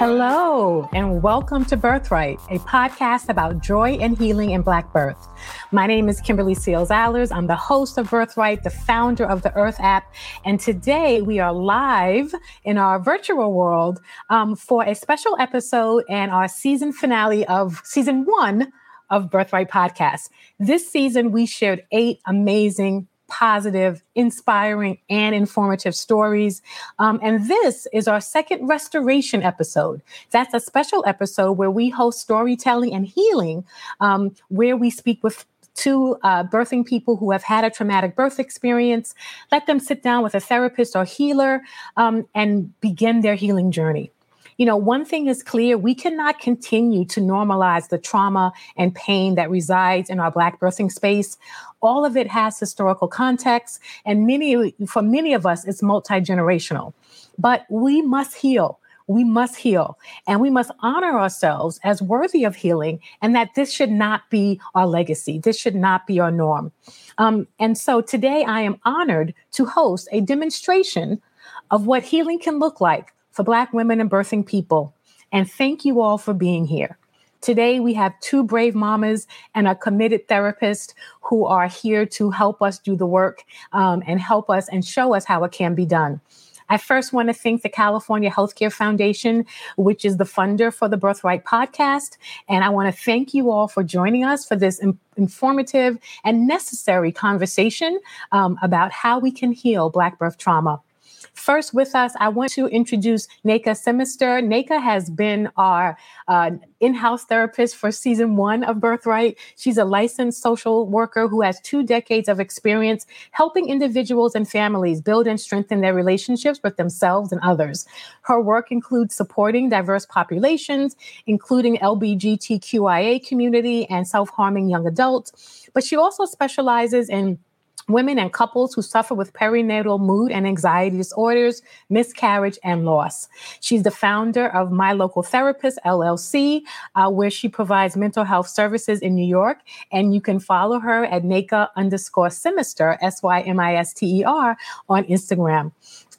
Hello, and welcome to Birthright, a podcast about joy and healing in Black birth. My name is Kimberly Seals Allers. I'm the host of Birthright, the founder of the Irth app. And today we are live in our virtual world um, for a special episode and our season finale of season one of Birthright Podcast. This season, we shared eight amazing positive, inspiring, and informative stories. Um, and this is our second restoration episode. That's a special episode where we host storytelling and healing, um, where we speak with two uh, birthing people who have had a traumatic birth experience, let them sit down with a therapist or healer um, and begin their healing journey you know, one thing is clear we cannot continue to normalize the trauma and pain that resides in our Black birthing space. All of it has historical context, and many, for many of us, it's multi generational. But we must heal we must heal and we must honor ourselves as worthy of healing and that this should not be our legacy. This should not be our norm. Um, and so today I am honored to host a demonstration of what healing can look like for Black women and birthing people. And thank you all for being here. Today, we have two brave mamas and a committed therapist who are here to help us do the work um, and help us and show us how it can be done. I first want to thank the California Healthcare Foundation, which is the funder for the Birthright podcast. And I want to thank you all for joining us for this in- informative and necessary conversation um, about how we can heal Black birth trauma. First, with us, I want to introduce Nneka Symister. Nneka has been our uh, in house therapist for season one of Birthright. She's a licensed social worker who has two decades of experience helping individuals and families build and strengthen their relationships with themselves and others. Her work includes supporting diverse populations, including LGBTQIA community and self harming young adults. But she also specializes in women and couples who suffer with perinatal mood and anxiety disorders, miscarriage, and loss. She's the founder of My Local Therapist, LLC, uh, where she provides mental health services in New York. And you can follow her at Nneka underscore Symister, S Y M I S T E R, on Instagram.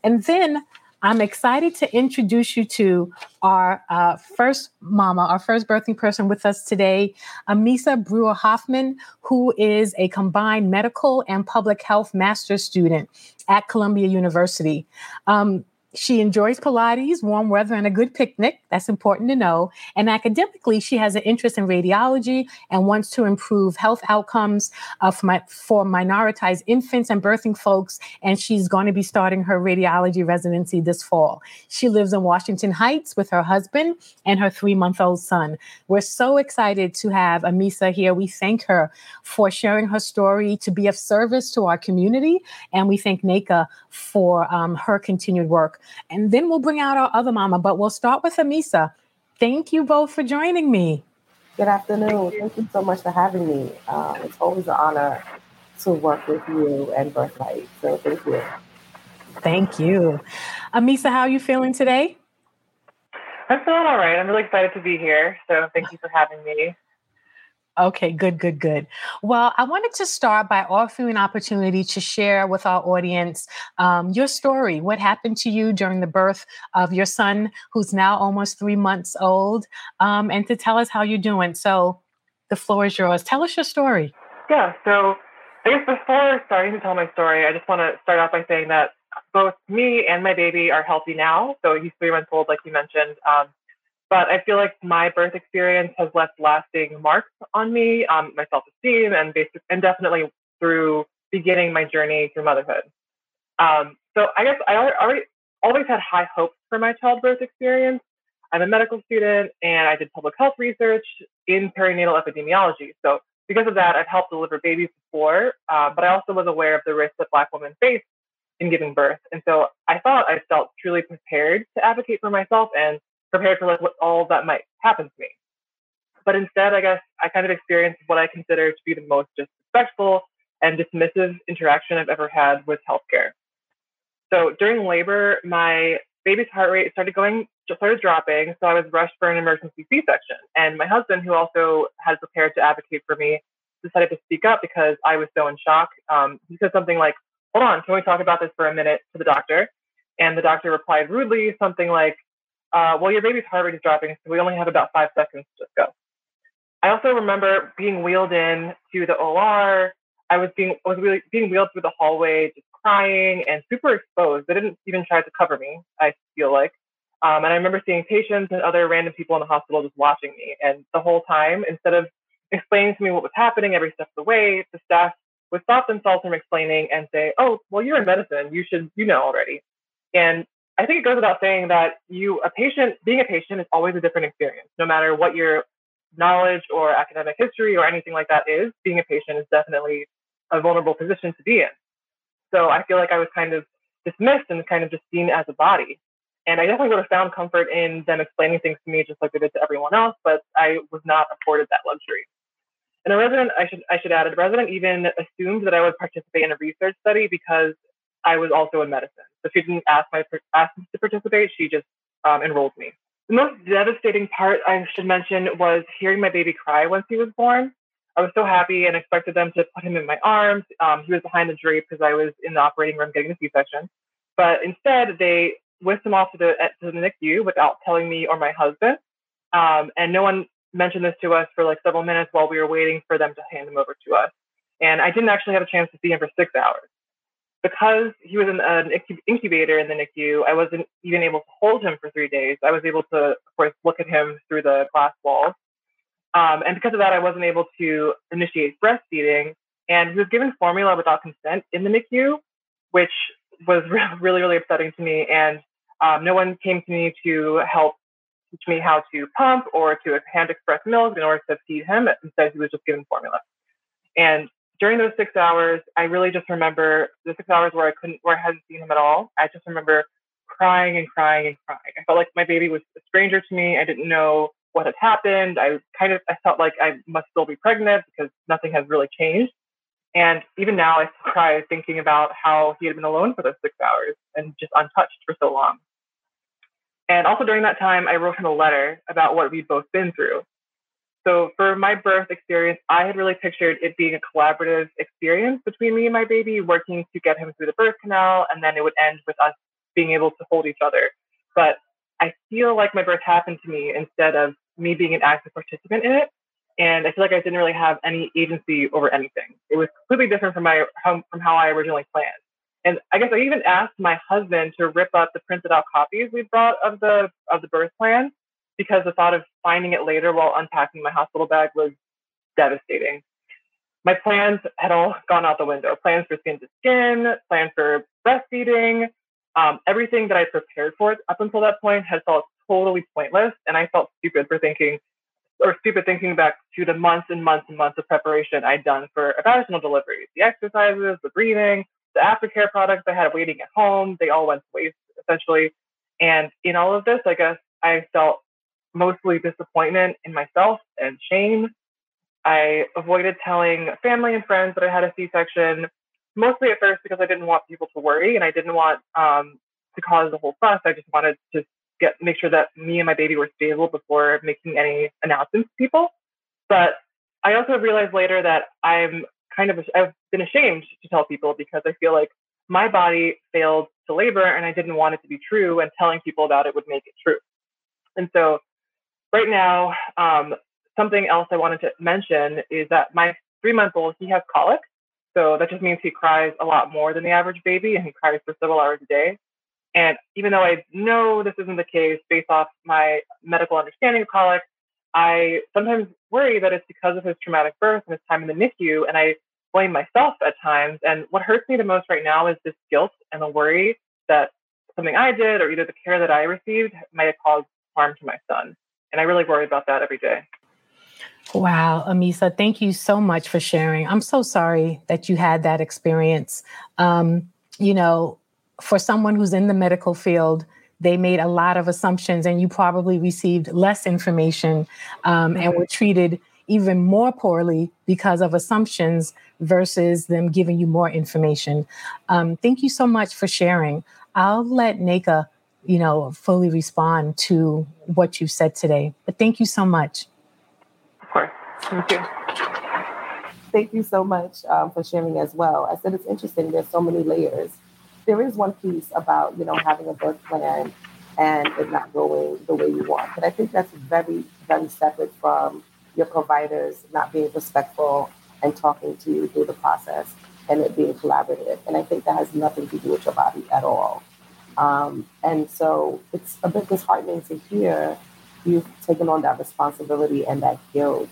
And then I'm excited to introduce you to our uh, first mama, our first birthing person with us today, Amisa Brewer Hoffman, who is a combined medical and public health master's student at Columbia University. Um, she enjoys Pilates, warm weather, and a good picnic. That's important to know. And academically, she has an interest in radiology and wants to improve health outcomes uh, for, my, for minoritized infants and birthing folks. And she's going to be starting her radiology residency this fall. She lives in Washington Heights with her husband and her three month old son. We're so excited to have Amisa here. We thank her for sharing her story to be of service to our community. And we thank Nneka for um, her continued work. And then we'll bring out our other mama, but we'll start with Amisa. Thank you both for joining me. Good afternoon. Thank you so much for having me. Um, it's always an honor to work with you and Birthright. So thank you. Thank you. Amisa, how are you feeling today? I'm feeling all right. I'm really excited to be here. So thank you for having me. Okay, good, good, good. Well, I wanted to start by offering an opportunity to share with our audience um, your story. What happened to you during the birth of your son, who's now almost three months old, um, and to tell us how you're doing. So the floor is yours. Tell us your story. Yeah, so I guess before starting to tell my story, I just want to start off by saying that both me and my baby are healthy now. So he's three months old, like you mentioned. Um, but I feel like my birth experience has left lasting marks on me, um, my self esteem, and and definitely through beginning my journey through motherhood. Um, so I guess I already always had high hopes for my childbirth experience. I'm a medical student and I did public health research in perinatal epidemiology. So because of that, I've helped deliver babies before, uh, but I also was aware of the risks that Black women face in giving birth. And so I thought I felt truly prepared to advocate for myself and prepared for like what all that might happen to me. But instead, I guess I kind of experienced what I consider to be the most disrespectful and dismissive interaction I've ever had with healthcare. So during labor, my baby's heart rate started going, started dropping. So I was rushed for an emergency C-section. And my husband, who also had prepared to advocate for me, decided to speak up because I was so in shock. Um, he said something like, "Hold on, can we talk about this for a minute?" to the doctor. And the doctor replied rudely, something like, uh, well, your baby's heart rate is dropping, so we only have about five seconds to just go. I also remember being wheeled in to the OR. I was being was really being wheeled through the hallway, just crying and super exposed. They didn't even try to cover me. I feel like, um, and I remember seeing patients and other random people in the hospital just watching me. And the whole time, instead of explaining to me what was happening every step of the way, the staff would stop themselves from explaining and say, "Oh, well, you're in medicine. You should you know already." And I think it goes without saying that you a patient being a patient is always a different experience, no matter what your knowledge or academic history or anything like that is. Being a patient is definitely a vulnerable position to be in. So I feel like I was kind of dismissed and kind of just seen as a body. And I definitely would have found comfort in them explaining things to me just like they did to everyone else, but I was not afforded that luxury. And a resident, I should I should add, a resident even assumed that I would participate in a research study because I was also in medicine. So she didn't ask my ask to participate. She just um, enrolled me. The most devastating part I should mention was hearing my baby cry once he was born. I was so happy and expected them to put him in my arms. Um, he was behind the drape because I was in the operating room getting the C-section. But instead, they whisked him off to the to the NICU without telling me or my husband. Um, and no one mentioned this to us for like several minutes while we were waiting for them to hand him over to us. And I didn't actually have a chance to see him for six hours. Because he was in an incubator in the NICU, I wasn't even able to hold him for three days. I was able to, of course, look at him through the glass walls. Um, and because of that, I wasn't able to initiate breastfeeding. And he was given formula without consent in the NICU, which was really, really upsetting to me. And um, no one came to me to help teach me how to pump or to hand express milk in order to feed him. Instead, he was just given formula. And during those six hours, I really just remember the six hours where I couldn't, where I hadn't seen him at all. I just remember crying and crying and crying. I felt like my baby was a stranger to me. I didn't know what had happened. I kind of, I felt like I must still be pregnant because nothing has really changed. And even now, I cry thinking about how he had been alone for those six hours and just untouched for so long. And also during that time, I wrote him a letter about what we'd both been through. So for my birth experience, I had really pictured it being a collaborative experience between me and my baby, working to get him through the birth canal, and then it would end with us being able to hold each other. But I feel like my birth happened to me instead of me being an active participant in it. And I feel like I didn't really have any agency over anything. It was completely different from my from how I originally planned. And I guess I even asked my husband to rip up the printed out copies we brought of the of the birth plan because the thought of finding it later while unpacking my hospital bag was devastating. My plans had all gone out the window. Plans for skin to skin, plans for breastfeeding, um, everything that I prepared for up until that point had felt totally pointless, and I felt stupid for thinking, or stupid thinking back to the months and months and months of preparation I'd done for a vaginal delivery, the exercises, the breathing, the aftercare products I had waiting at home, they all went to waste essentially. And in all of this, I guess I felt mostly disappointment in myself and shame. I avoided telling family and friends that I had a C-section, mostly at first because I didn't want people to worry and I didn't want um, to cause a whole fuss. I just wanted to get make sure that me and my baby were stable before making any announcements to people. But I also realized later that I'm kind of I've been ashamed to tell people because I feel like my body failed to labor and I didn't want it to be true, and telling people about it would make it true. And so, right now, um, something else I wanted to mention is that my three month old he has colic, so that just means he cries a lot more than the average baby, and he cries for several hours a day. And even though I know this isn't the case based off my medical understanding of colic, I sometimes worry that it's because of his traumatic birth and his time in the NICU, and I blame myself at times. And what hurts me the most right now is this guilt and the worry that something I did or either the care that I received might have caused harm to my son. And I really worry about that every day. Wow, Amisa, thank you so much for sharing. I'm so sorry that you had that experience. Um, you know, for someone who's in the medical field, they made a lot of assumptions and you probably received less information um, and were treated even more poorly because of assumptions versus them giving you more information. Um, thank you so much for sharing. I'll let Nneka, you know, fully respond to what you said today. But thank you so much. Of course. Thank you. Thank you so much um, for sharing as well. I said it's interesting. There's so many layers there is one piece about you know having a birth plan and it not going the way you want. But I think that's very, very separate from your providers not being respectful and talking to you through the process and it being collaborative. And I think that has nothing to do with your body at all. Um, and so it's a bit disheartening to hear you've taken on that responsibility and that guilt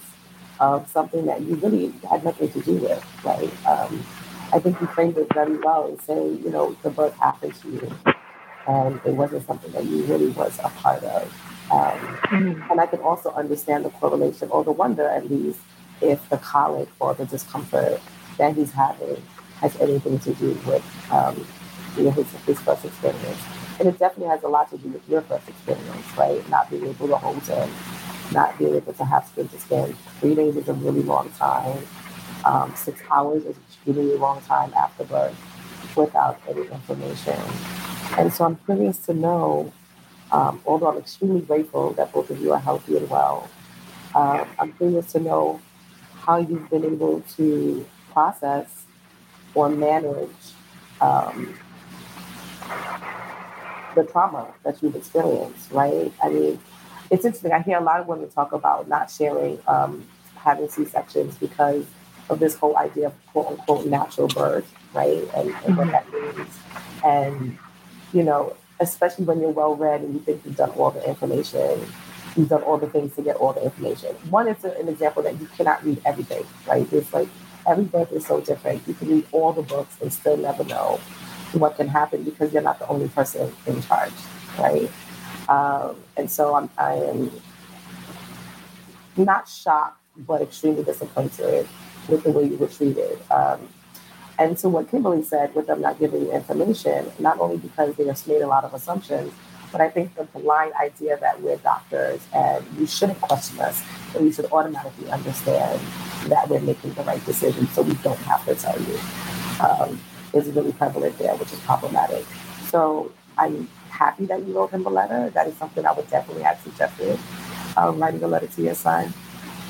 of something that you really had nothing to do with, right? Um, I think you framed it very well in saying, you know, the birth happened to you and it wasn't something that you really was a part of. Um, mm-hmm. And I can also understand the correlation or the wonder, at least, if the colic or the discomfort that he's having has anything to do with um, you know, his, his first experience. And it definitely has a lot to do with your first experience, right? Not being able to hold him, not being able to have skin to skin. Three days is a really long time. Um, six hours is a really long time after birth without any information. And so I'm curious to know, um, although I'm extremely grateful that both of you are healthy and well, um, I'm curious to know how you've been able to process or manage um, the trauma that you've experienced, right? I mean, it's interesting. I hear a lot of women talk about not sharing um, having C sections because of this whole idea of quote unquote natural birth, right? And, and mm-hmm. what that means. And, you know, especially when you're well read and you think you've done all the information, you've done all the things to get all the information. One is an example that you cannot read everything, right? It's like every book is so different. You can read all the books and still never know what can happen because you're not the only person in charge, right? Um, and so I'm, I am not shocked, but extremely disappointed with the way you were treated. Um, and so what Kimberly said with them not giving you information, not only because they just made a lot of assumptions, but I think the blind idea that we're doctors and you shouldn't question us, and we should automatically understand that we're making the right decision, so we don't have to tell you, um, is really prevalent there, which is problematic. So I'm happy that you wrote him a letter. That is something I would definitely have suggested, um, writing a letter to your son.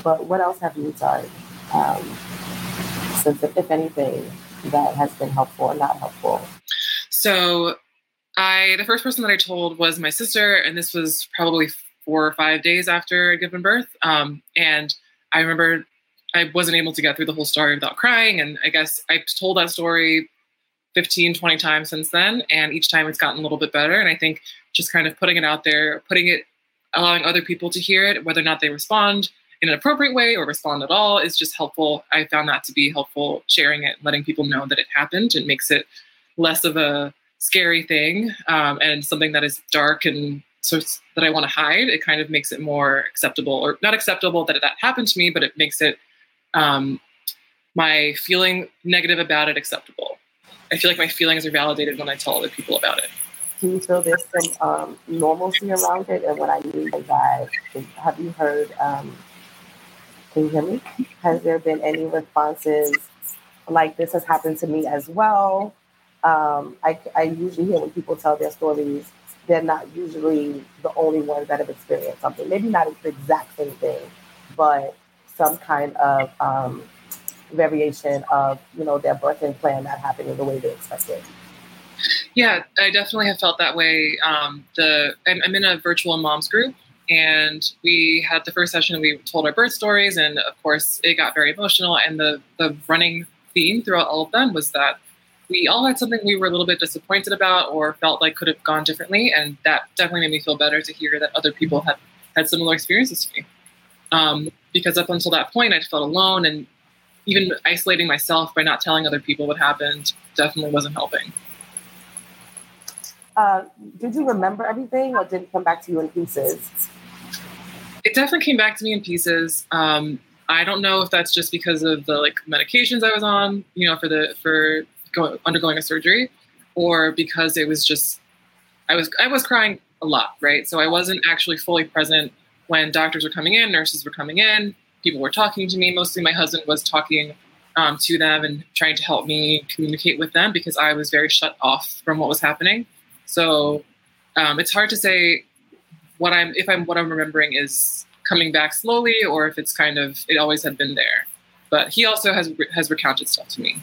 But what else have you done um, since, if anything, that has been helpful or not helpful? So I the first person that I told was my sister, and this was probably four or five days after I'd given birth. Um, and I remember I wasn't able to get through the whole story without crying. And I guess I told that story 15, 20 times since then. And each time it's gotten a little bit better. And I think just kind of putting it out there, putting it, allowing other people to hear it, whether or not they respond in an appropriate way or respond at all, is just helpful. I found that to be helpful, sharing it, letting people know that it happened. It makes it less of a scary thing um, and something that is dark and so that I want to hide, it kind of makes it more acceptable, or not acceptable that that happened to me, but it makes it um, my feeling negative about it acceptable. I feel like my feelings are validated when I tell other people about it. Do you feel there's some um, normalcy around it? And what I mean by that have you heard? Um, can you hear me? Has there been any responses like this has happened to me as well? um, I, I usually hear when people tell their stories, they're not usually the only ones that have experienced something. Maybe not the exact same thing, but some kind of um, variation of you know their birthing plan not happening the way they expected. Yeah, I definitely have felt that way. Um, the I'm, I'm in a virtual moms group, and we had the first session. We told our birth stories, and of course, it got very emotional. And the the running theme throughout all of them was that we all had something we were a little bit disappointed about or felt like could have gone differently. And that definitely made me feel better to hear that other people had had similar experiences to me. Um, because up until that point, I felt alone and even isolating myself by not telling other people what happened definitely wasn't helping. Uh, did you remember everything or did it come back to you in pieces? It definitely came back to me in pieces. Um, I don't know if that's just because of the like medications I was on, you know, for the for go, undergoing a surgery, or because it was just I was I was crying a lot, right? So I wasn't actually fully present when doctors were coming in, nurses were coming in, people were talking to me. Mostly my husband was talking um, to them and trying to help me communicate with them because I was very shut off from what was happening. So um, it's hard to say what I'm if I'm what I'm remembering is coming back slowly or if it's kind of it always had been there. But he also has has recounted stuff to me.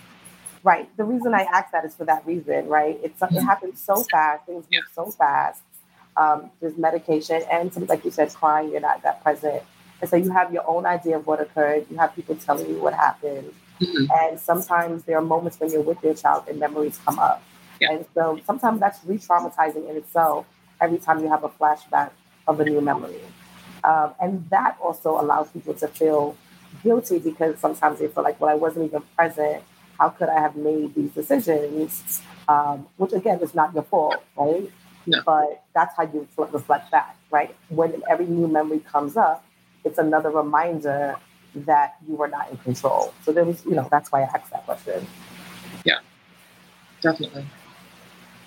Right. The reason I ask that is for that reason, right? It's it happens so fast, things move so fast. um, there's medication, and some, like you said, crying, you're not that present. And so you have your own idea of what occurred. You have people telling you what happened. Mm-hmm. And sometimes there are moments when you're with your child and memories come up. Yeah. And so sometimes that's re traumatizing in itself every time you have a flashback of a new memory. Um, and that also allows people to feel guilty because sometimes they feel like, well, I wasn't even present. How could I have made these decisions? Um, which again is not your fault, right? No. But that's how you reflect back, right? When every new memory comes up, it's another reminder that you were not in control. So there was, you know, that's why I asked that question. Yeah, definitely.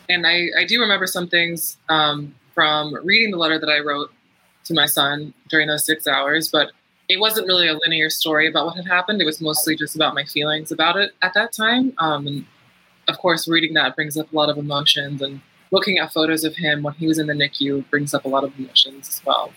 And I, I do remember some things um, from reading the letter that I wrote to my son during those six hours, but it wasn't really a linear story about what had happened. It was mostly just about my feelings about it at that time. Um, and of course, reading that brings up a lot of emotions and looking at photos of him when he was in the NICU brings up a lot of emotions as well.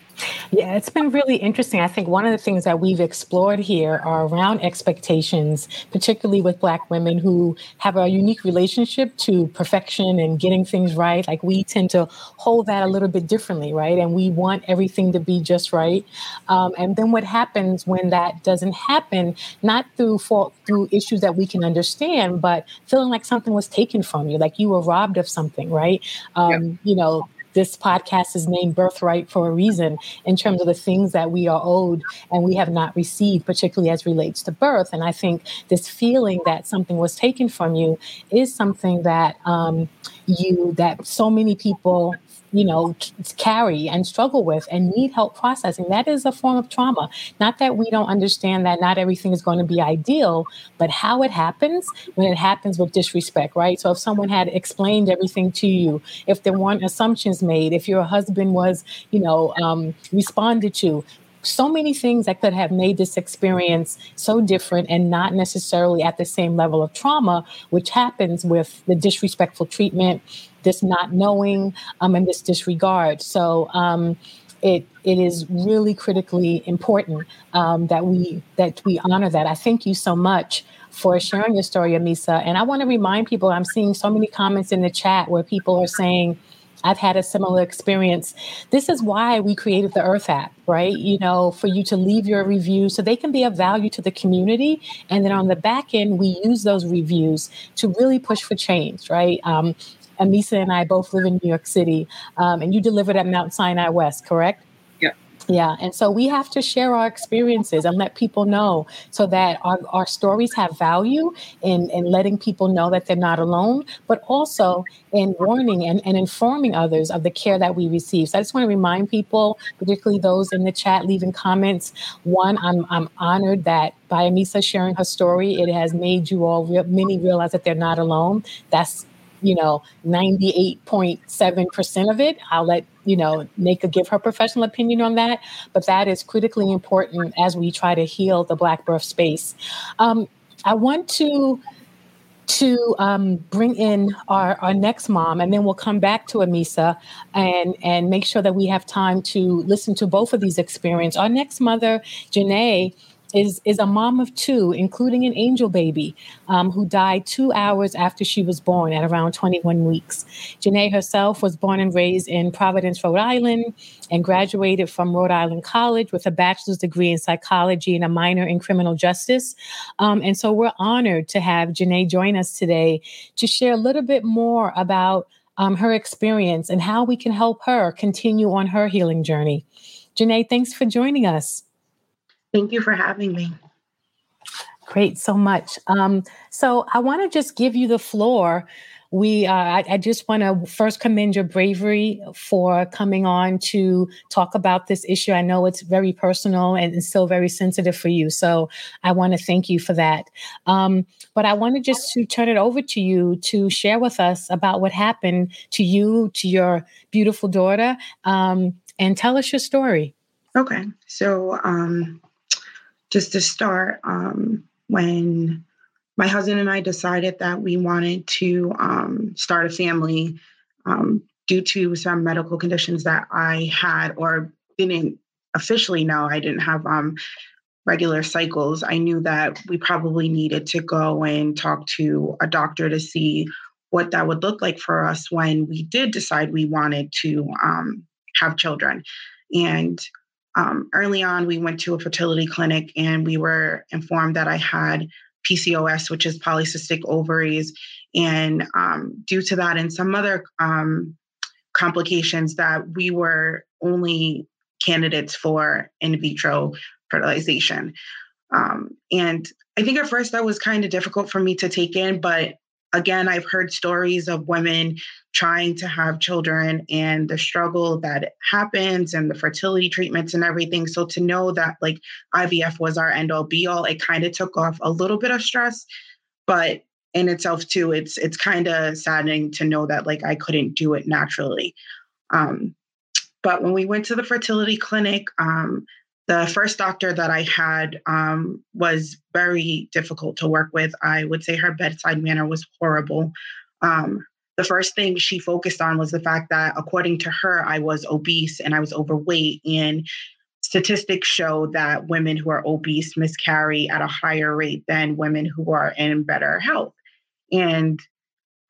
Yeah, it's been really interesting. I think one of the things that we've explored here are around expectations, particularly with Black women who have a unique relationship to perfection and getting things right. Like we tend to hold that a little bit differently, right? And we want everything to be just right. Um, and then what happens when that doesn't happen, not through fault, through issues that we can understand, but feeling like something was taken from you, like you were robbed of something, right? Um, yeah. You know, this podcast is named Birthright for a reason in terms of the things that we are owed and we have not received, particularly as relates to birth. And I think this feeling that something was taken from you is something that um, you that so many people you know, carry and struggle with and need help processing. That is a form of trauma. Not that we don't understand that not everything is going to be ideal, but how it happens when it happens with disrespect, right? So if someone had explained everything to you, if there weren't assumptions made, if your husband was, you know, um, responded to, so many things that could have made this experience so different and not necessarily at the same level of trauma, which happens with the disrespectful treatment, this not knowing um, and this disregard. So um, it it is really critically important um, that we that we honor that. I thank you so much for sharing your story, Amisa. And I want to remind people. I'm seeing so many comments in the chat where people are saying. I've had a similar experience. This is why we created the Irth app, right? You know, for you to leave your review so they can be of value to the community. And then on the back end, we use those reviews to really push for change, right? Um, Amisa and I both live in New York City, um, and you delivered at Mount Sinai West, correct? Yeah. And so we have to share our experiences and let people know so that our, our stories have value in, in letting people know that they're not alone, but also in warning and, and informing others of the care that we receive. So I just want to remind people, particularly those in the chat leaving comments, one, I'm, I'm honored that by Amisa sharing her story, it has made you all, re- many realize that they're not alone. That's you know, 98.7% of it. I'll let, you know, Nneka give her professional opinion on that. But that is critically important as we try to heal the Black birth space. Um, I want to to um, bring in our, our next mom, and then we'll come back to Amisa and and make sure that we have time to listen to both of these experiences. Our next mother, Janae, is is a mom of two, including an angel baby, um, who died two hours after she was born at around 21 weeks. Janae herself was born and raised in Providence, Rhode Island, and graduated from Rhode Island College with a bachelor's degree in psychology and a minor in criminal justice. Um, and so we're honored to have Janae join us today to share a little bit more about um, her experience and how we can help her continue on her healing journey. Janae, thanks for joining us. Thank you for having me. Great, so much. Um, so I want to just give you the floor. We, uh, I, I, just want to first commend your bravery for coming on to talk about this issue. I know it's very personal and it's still very sensitive for you. So I want to thank you for that. Um, but I wanted just to turn it over to you to share with us about what happened to you, to your beautiful daughter, um, and tell us your story. Okay. So, um, just to start, um, when my husband and I decided that we wanted to um, start a family um, due to some medical conditions that I had or didn't officially know, I didn't have um, regular cycles. I knew that we probably needed to go and talk to a doctor to see what that would look like for us when we did decide we wanted to um, have children. And um, early on, we went to a fertility clinic and we were informed that I had PCOS, which is polycystic ovaries. And um, due to that and some other um, complications, that we were only candidates for in vitro fertilization. Um, and I think at first that was kind of difficult for me to take in, but again, I've heard stories of women trying to have children and the struggle that happens and the fertility treatments and everything. So to know that like IVF was our end all be all, it kind of took off a little bit of stress, but in itself too, it's it's kind of saddening to know that like I couldn't do it naturally. Um, but when we went to the fertility clinic, um, the first doctor that I had um, was very difficult to work with. I would say her bedside manner was horrible. Um, the first thing she focused on was the fact that, according to her, I was obese and I was overweight. And statistics show that women who are obese miscarry at a higher rate than women who are in better health. And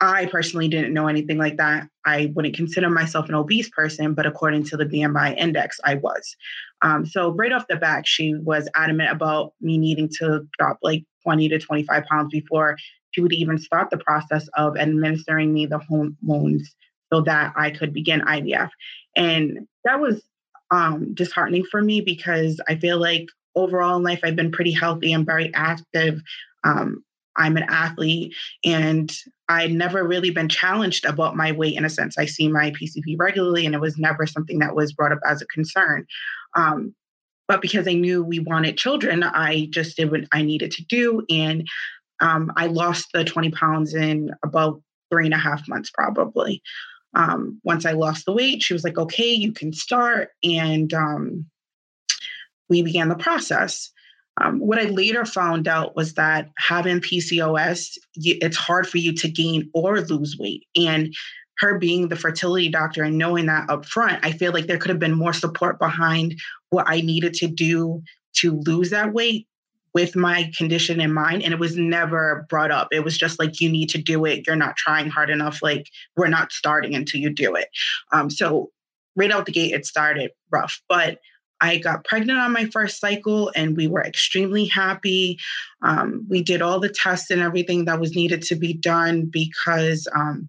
I personally didn't know anything like that. I wouldn't consider myself an obese person, but according to the BMI index, I was. Um, so right off the bat, she was adamant about me needing to drop like 20 to 25 pounds before she would even start the process of administering me the hormones so that I could begin IVF. And that was um, disheartening for me because I feel like overall in life, I've been pretty healthy and very active. Um, I'm an athlete and I'd never really been challenged about my weight in a sense. I see my PCP regularly and it was never something that was brought up as a concern. Um, but because I knew we wanted children, I just did what I needed to do. And um, I lost the 20 pounds in about three and a half months, probably. Um, once I lost the weight, she was like, okay, you can start. And um, we began the process. Um, what I later found out was that having PCOS, it's hard for you to gain or lose weight. And her being the fertility doctor and knowing that up front, I feel like there could have been more support behind what I needed to do to lose that weight with my condition in mind. And it was never brought up. It was just like, you need to do it. You're not trying hard enough. Like, we're not starting until you do it. Um, so, right out the gate, it started rough. But I got pregnant on my first cycle and we were extremely happy. Um, we did all the tests and everything that was needed to be done because um,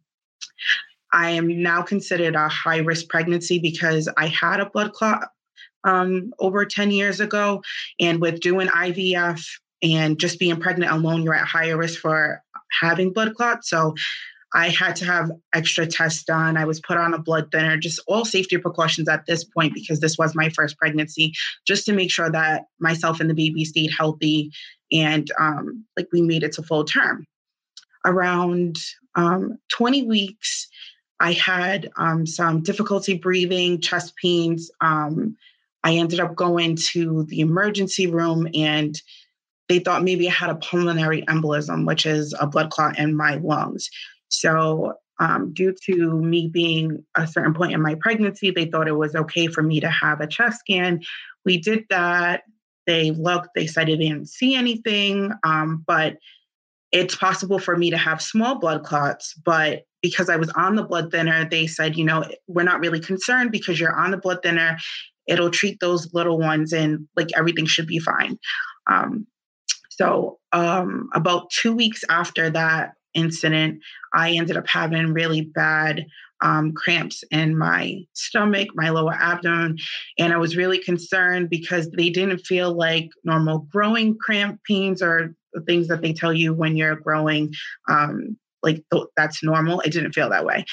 I am now considered a high risk pregnancy because I had a blood clot um, over 10 years ago. And with doing IVF and just being pregnant alone, you're at higher risk for having blood clots. So I had to have extra tests done. I was put on a blood thinner, just all safety precautions at this point because this was my first pregnancy, just to make sure that myself and the baby stayed healthy and um, like we made it to full term. Around um, 20 weeks, I had um, some difficulty breathing, chest pains. Um, I ended up going to the emergency room and they thought maybe I had a pulmonary embolism, which is a blood clot in my lungs. So, um, due to me being a certain point in my pregnancy, they thought it was okay for me to have a chest scan. We did that. They looked, they said they didn't see anything, um, but it's possible for me to have small blood clots. But because I was on the blood thinner, they said, you know, we're not really concerned because you're on the blood thinner. It'll treat those little ones and like everything should be fine. Um, so, um, about two weeks after that, incident, I ended up having really bad um, cramps in my stomach, my lower abdomen. And I was really concerned because they didn't feel like normal growing cramp pains or the things that they tell you when you're growing. Um, like th- that's normal. It didn't feel that way.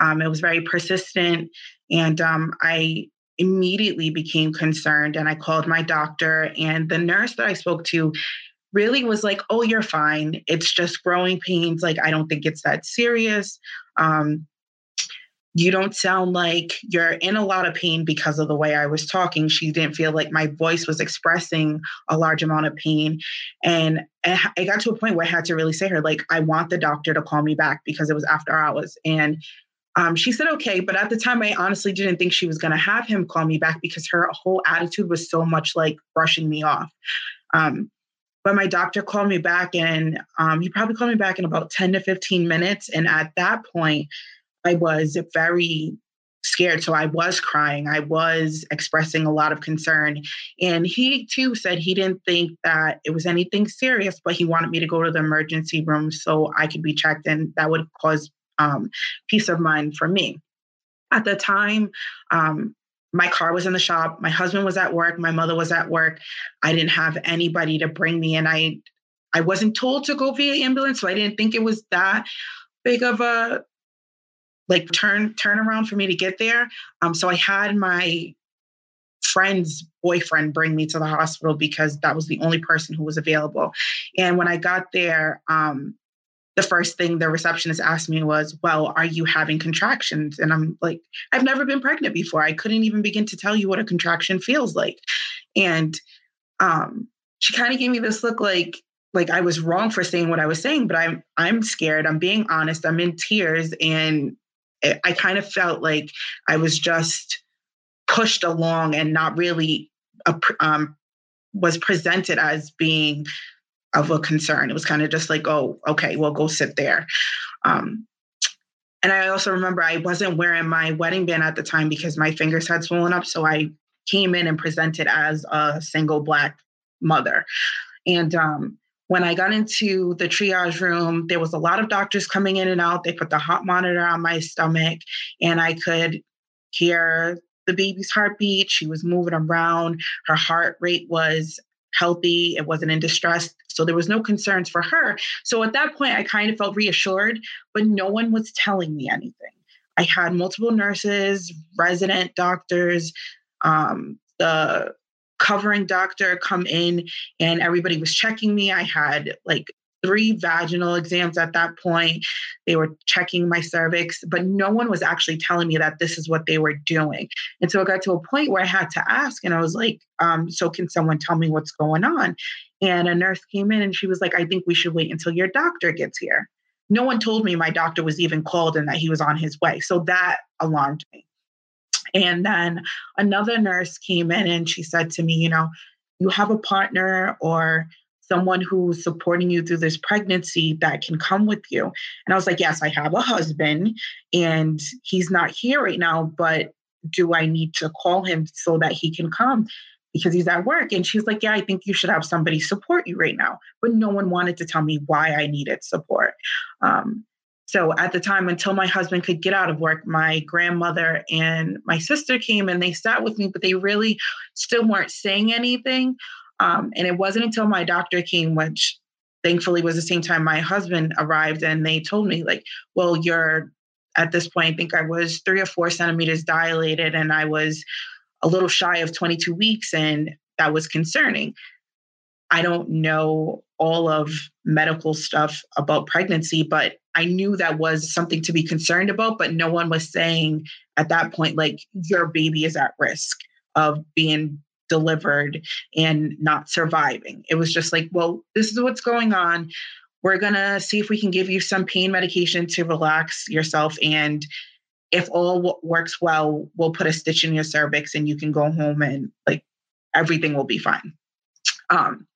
Um, it was very persistent. And um, I immediately became concerned and I called my doctor. And the nurse that I spoke to really was like, oh, you're fine. It's just growing pains. Like, I don't think it's that serious. Um, you don't sound like you're in a lot of pain because of the way I was talking. She didn't feel like my voice was expressing a large amount of pain. And I got to a point where I had to really say her, like, I want the doctor to call me back because it was after hours. And um, she said, okay. But at the time, I honestly didn't think she was going to have him call me back because her whole attitude was so much like brushing me off. Um, but my doctor called me back and um, he probably called me back in about 10 to 15 minutes. And at that point, I was very scared. So I was crying. I was expressing a lot of concern. And he too said he didn't think that it was anything serious, but he wanted me to go to the emergency room so I could be checked and that would cause um, peace of mind for me. At the time, um, my car was in the shop. My husband was at work. My mother was at work. I didn't have anybody to bring me, and I, I wasn't told to go via ambulance, so I didn't think it was that big of a like turn around for me to get there. Um, so I had my friend's boyfriend bring me to the hospital because that was the only person who was available. And when I got there, um, the first thing the receptionist asked me was, Well, are you having contractions? And I'm like, I've never been pregnant before. I couldn't even begin to tell you what a contraction feels like. And um, she kind of gave me this look like, like I was wrong for saying what I was saying, but I'm I'm scared. I'm being honest. I'm in tears, and I kind of felt like I was just pushed along and not really a, um, was presented as being of a concern. It was kind of just like, oh, okay, well, go sit there. Um, and I also remember I wasn't wearing my wedding band at the time because my fingers had swollen up. So I came in and presented as a single Black mother. And um, when I got into the triage room, there was a lot of doctors coming in and out. They put the heart monitor on my stomach, and I could hear the baby's heartbeat. She was moving around. Her heart rate was healthy. It wasn't in distress. So there was no concerns for her. So at that point, I kind of felt reassured, but no one was telling me anything. I had multiple nurses, resident doctors, um, the covering doctor come in and everybody was checking me. I had like three vaginal exams at that point. They were checking my cervix, but no one was actually telling me that this is what they were doing. And so it got to a point where I had to ask, and I was like, um, So can someone tell me what's going on? And a nurse came in and she was like, I think we should wait until your doctor gets here. No one told me my doctor was even called and that he was on his way. So that alarmed me. And then another nurse came in and she said to me, you know, you have a partner or someone who's supporting you through this pregnancy that can come with you. And I was like, yes, I have a husband and he's not here right now, but do I need to call him so that he can come? Because he's at work. And she's like, Yeah, I think you should have somebody support you right now. But no one wanted to tell me why I needed support. Um, so at the time, until my husband could get out of work, my grandmother and my sister came and they sat with me, but they really still weren't saying anything. Um, and it wasn't until my doctor came, which thankfully was the same time my husband arrived, and they told me, like, well, you're at this point, I think I was three or four centimeters dilated, and I was a little shy of 22 weeks, and that was concerning. I don't know all of medical stuff about pregnancy, but I knew that was something to be concerned about, but no one was saying at that point, like, your baby is at risk of being delivered and not surviving. It was just like, well, this is what's going on. We're going to see if we can give you some pain medication to relax yourself. And if all works well, we'll put a stitch in your cervix and you can go home and like everything will be fine. Um,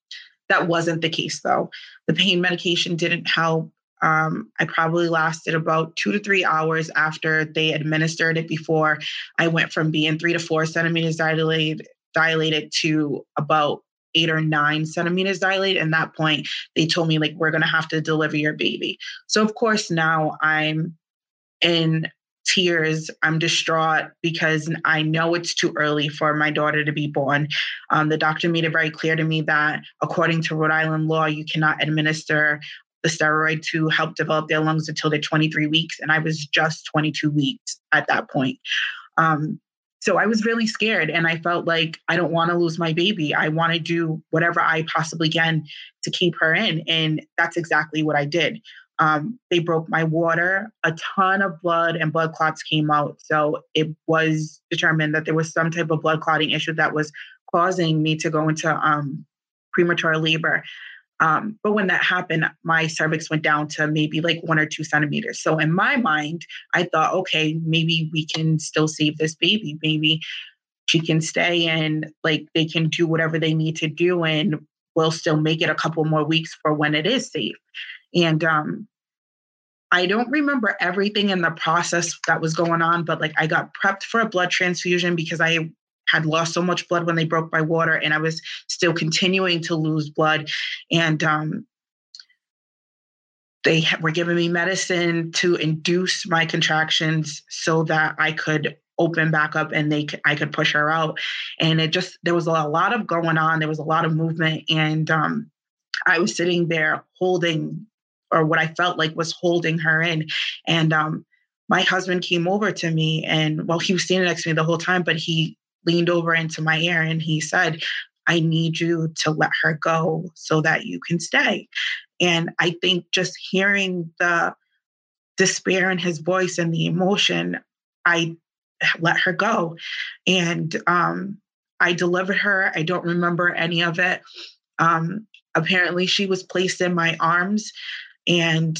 that wasn't the case though. The pain medication didn't help. Um, I probably lasted about two to three hours after they administered it before I went from being three to four centimeters dilated, dilated to about eight or nine centimeters dilated. And that point, they told me, like, we're going to have to deliver your baby. So, of course, now I'm in tears. I'm distraught because I know it's too early for my daughter to be born. Um, the doctor made it very clear to me that, according to Rhode Island law, you cannot administer the steroid to help develop their lungs until they're 23 weeks. And I was just 22 weeks at that point. Um, so I was really scared and I felt like I don't want to lose my baby. I want to do whatever I possibly can to keep her in. And that's exactly what I did. Um, they broke my water. A ton of blood and blood clots came out. So it was determined that there was some type of blood clotting issue that was causing me to go into um, premature labor. Um, but when that happened, my cervix went down to maybe like one or two centimeters. So in my mind, I thought, okay, maybe we can still save this baby. Maybe she can stay and like they can do whatever they need to do and we'll still make it a couple more weeks for when it is safe. And um, I don't remember everything in the process that was going on, but like I got prepped for a blood transfusion because I had lost so much blood when they broke my water and I was still continuing to lose blood. And um, they were giving me medicine to induce my contractions so that I could open back up and they I could push her out. And it just there was a lot of going on. There was a lot of movement, and um, I was sitting there holding, or what I felt like was holding her in, and um, my husband came over to me, and well, he was standing next to me the whole time, but he leaned over into my ear and he said. I need you to let her go so that you can stay. And I think just hearing the despair in his voice and the emotion, I let her go. And um, I delivered her. I don't remember any of it. Um, apparently, she was placed in my arms. And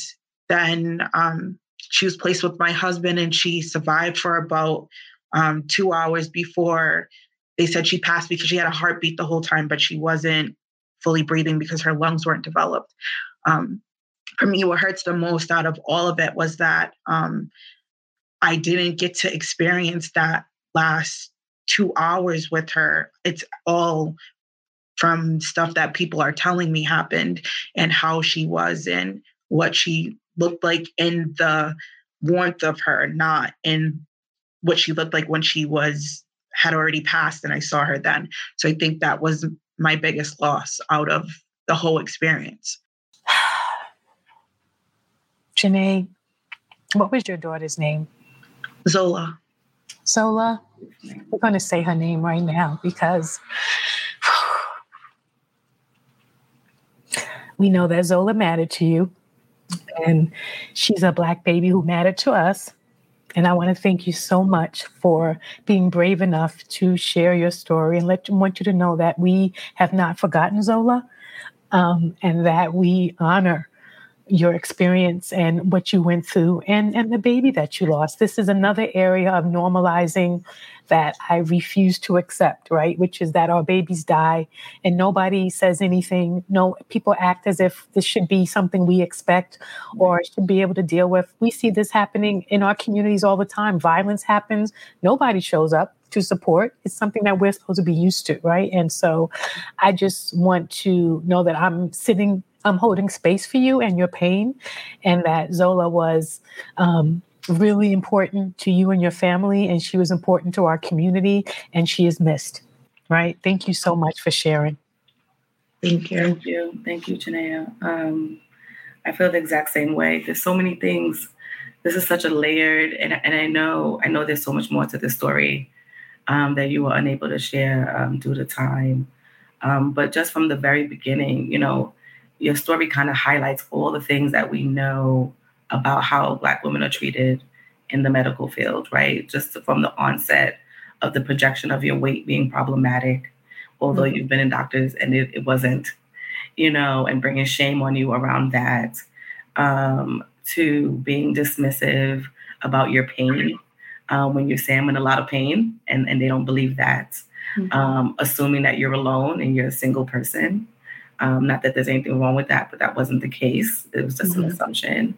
then um, she was placed with my husband, and she survived for about um, two hours before they said she passed because she had a heartbeat the whole time, but she wasn't fully breathing because her lungs weren't developed. Um, for me, what hurts the most out of all of it was that um, I didn't get to experience that last two hours with her. It's all from stuff that people are telling me happened and how she was and what she looked like in the warmth of her, not in what she looked like when she was had already passed and I saw her then. So I think that was my biggest loss out of the whole experience. Janae, what was your daughter's name? Zola. Zola. We're going to say her name right now because we know that Zola mattered to you. And she's a Black baby who mattered to us. And I want to thank you so much for being brave enough to share your story and let want you to know that we have not forgotten Zola um, and that we honor your experience and what you went through and, and the baby that you lost. This is another area of normalizing that I refuse to accept, right? Which is that our babies die and nobody says anything. No, people act as if this should be something we expect or should be able to deal with. We see this happening in our communities all the time. Violence happens, nobody shows up to support. It's something that we're supposed to be used to, right? And so I just want to know that I'm sitting I'm holding space for you and your pain, and that Zola was um, really important to you and your family, and she was important to our community, and she is missed. Right? Thank you so much for sharing. Thank you. Thank you. Thank you, Janaya. Um, I feel the exact same way. There's so many things. This is such a layered, and, and I know I know there's so much more to the story um, that you were unable to share um, due to time. Um, but just from the very beginning, you know, your story kind of highlights all the things that we know about how Black women are treated in the medical field, right? Just from the onset of the projection of your weight being problematic, although mm-hmm. you've been in doctors and it, it, wasn't, you know, and bringing shame on you around that, um, to being dismissive about your pain um, when you're saying I'm in a lot of pain and, and they don't believe that, mm-hmm. um, assuming that you're alone and you're a single person. Um, not that there's anything wrong with that, but that wasn't the case. It was just mm-hmm. an assumption.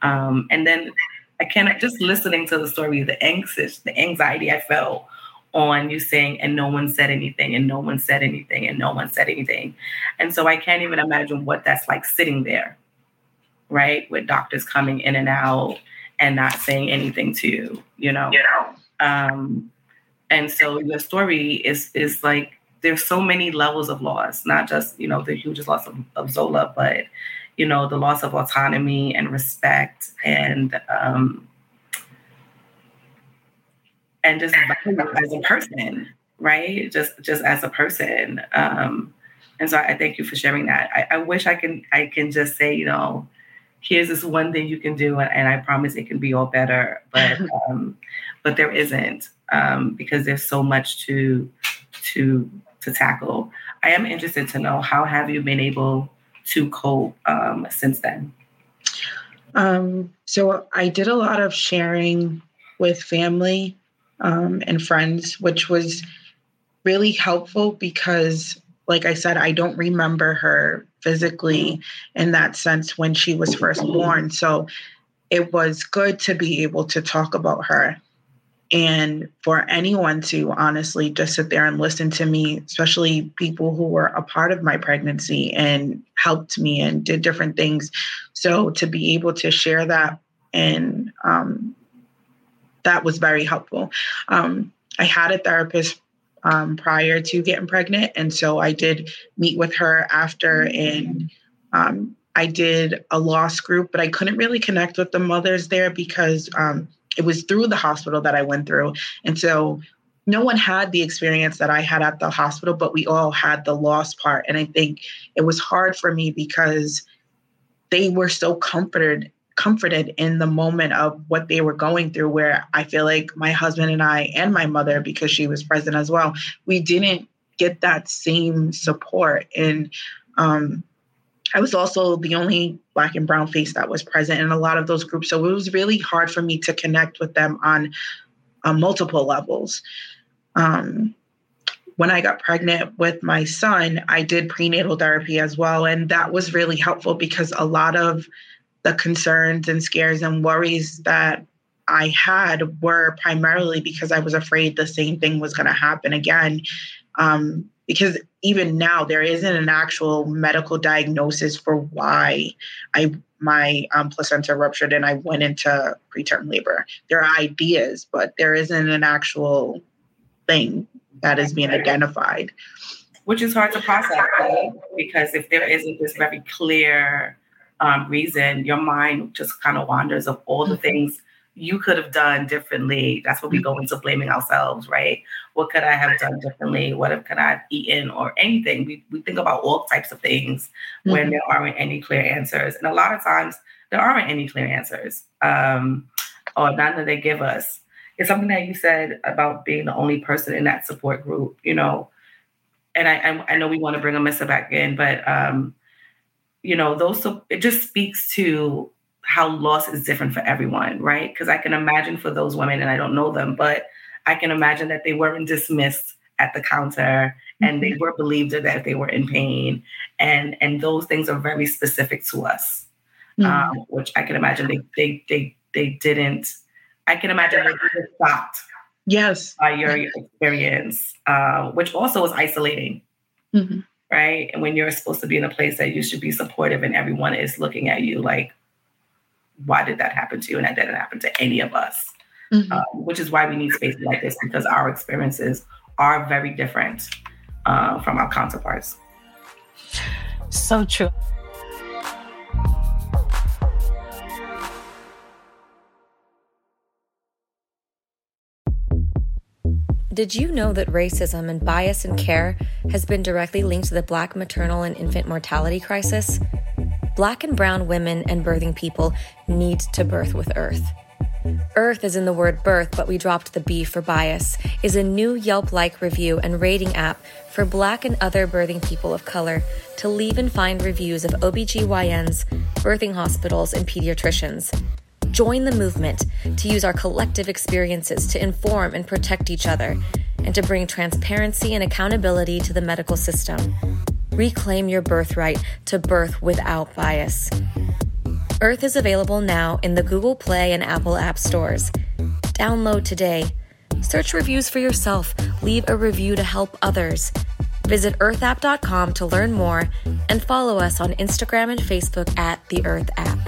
Um, and then I cannot just listening to the story, the anxious, the anxiety I felt on you saying, and no one said anything, and no one said anything, and no one said anything. And so I can't even imagine what that's like sitting there, right? With doctors coming in and out and not saying anything to you, you know. You know. Um, and so your story is is like there's so many levels of loss, not just, you know, the huge loss of, of Zola, but, you know, the loss of autonomy and respect and, um, and just as a person, right? Just, just as a person. Um, and so I thank you for sharing that. I, I wish I can, I can just say, you know, here's this one thing you can do and, and, i promise it can be all better but um, but there isn't um, because there's so much to to to tackle. I am interested to know how have you been able to cope um, since then? Um, so I did a lot of sharing with family um, and friends, which was really helpful because, like I said, I don't remember her physically in that sense when she was first born. So it was good to be able to talk about her and for anyone to honestly just sit there and listen to me, especially people who were a part of my pregnancy and helped me and did different things. So to be able to share that and um, that was very helpful. Um, I had a therapist um, prior to getting pregnant, and so I did meet with her after, and um, I did a loss group, but I couldn't really connect with the mothers there because um, it was through the hospital that I went through. And so no one had the experience that I had at the hospital, but we all had the loss part. And I think it was hard for me because they were so comforted comforted in the moment of what they were going through where i feel like my husband and i and my mother because she was present as well we didn't get that same support and um, I was also the only Black and Brown face that was present in a lot of those groups. So it was really hard for me to connect with them on, multiple levels. Um, when I got pregnant with my son, I did prenatal therapy as well. And that was really helpful because a lot of the concerns and scares and worries that I had were primarily because I was afraid the same thing was going to happen again. Um, because even now there isn't an actual medical diagnosis for why I my um, placenta ruptured and I went into preterm labor. There are ideas, but there isn't an actual thing that is being identified. Which is hard to process right? because if there isn't this very clear um, reason, your mind just kind of wanders of all the mm-hmm. things you could have done differently. That's what we go into blaming ourselves, right? What could I have done differently? What have could I have eaten or anything? We, we think about all types of things mm-hmm. when there aren't any clear answers. And a lot of times there aren't any clear answers um, or none that they give us. It's something that you said about being the only person in that support group, you know. And I, I, I know we want to bring Amisa back in, but um, you know, those so it just speaks to how loss is different for everyone, right? Because I can imagine for those women, and I don't know them, but I can imagine that they weren't dismissed at the counter and they mm-hmm. were believed that they were in pain. And and those things are very specific to us. Mm-hmm. Um, which I can imagine they they they they didn't I can imagine they didn't stopped yes by your experience, uh, which also is isolating. Mm-hmm. Right. And when you're supposed to be in a place that you should be supportive and everyone is looking at you like, why did that happen to you? And that didn't happen to any of us, mm-hmm. um, which is why we need spaces like this because our experiences are very different uh, from our counterparts. So true. Did you know that racism and bias in care has been directly linked to the Black maternal and infant mortality crisis? Black and brown women and birthing people need to birth with Irth. Irth is in the word birth, but we dropped the B for bias, is a new Yelp like review and rating app for Black and other birthing people of color to leave and find reviews of OBGYNs, birthing hospitals, and pediatricians. Join the movement to use our collective experiences to inform and protect each other and to bring transparency and accountability to the medical system. Reclaim your birthright to birth without bias. Irth is available now in the Google Play and Apple App Stores. Download today. Search reviews for yourself. Leave a review to help others. Visit irthapp.com to learn more and follow us on Instagram and Facebook at The Irth App.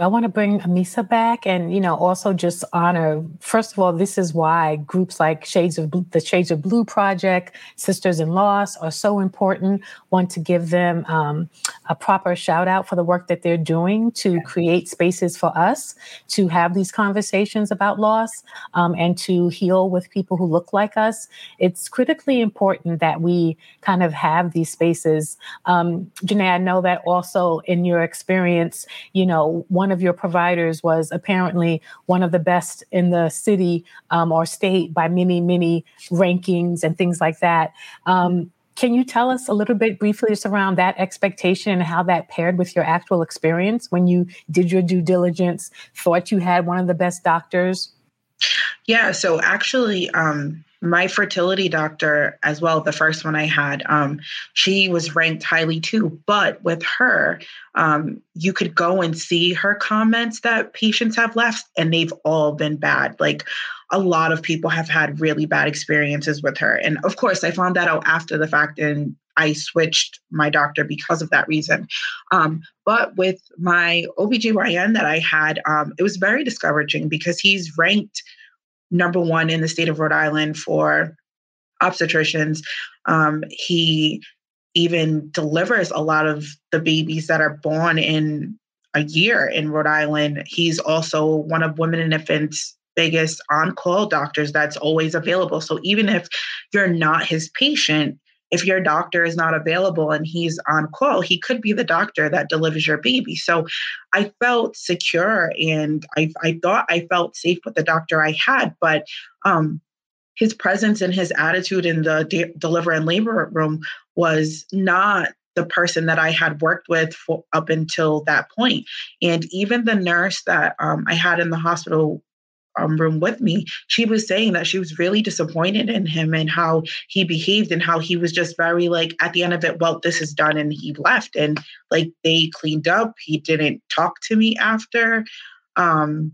I want to bring Amisa back and, you know, also just honor, first of all, this is why groups like Shades of Blue, the Shades of Blue Project, Sisters in Loss are so important. Want to give them um, a proper shout out for the work that they're doing to create spaces for us to have these conversations about loss um, and to heal with people who look like us. It's critically important that we kind of have these spaces. Um, Janae, I know that also in your experience, you know, one one of your providers was apparently one of the best in the city um, or state by many, many rankings and things like that. Um, can you tell us a little bit briefly just around that expectation and how that paired with your actual experience when you did your due diligence, thought you had one of the best doctors? Yeah, so actually, um, my fertility doctor as well the first one i had um, she was ranked highly too but with her um, you could go and see her comments that patients have left and they've all been bad. Like a lot of people have had really bad experiences with her and of course i found that out after the fact and I switched my doctor because of that reason. Um, but with my OBGYN that I had, um, it was very discouraging because he's ranked number one in the state of Rhode Island for obstetricians. Um, he even delivers a lot of the babies that are born in a year in Rhode Island. He's also one of Women and Infants' biggest on call doctors that's always available. So even if you're not his patient, if your doctor is not available and he's on call, he could be the doctor that delivers your baby. So I felt secure and I, I thought I felt safe with the doctor I had, but um, his presence and his attitude in the de- deliver and labor room was not the person that I had worked with for, up until that point. And even the nurse that um, I had in the hospital um, room with me, she was saying that she was really disappointed in him and how he behaved and how he was just very like at the end of it, well, this is done, and he left. And like they cleaned up. He didn't talk to me after. Um,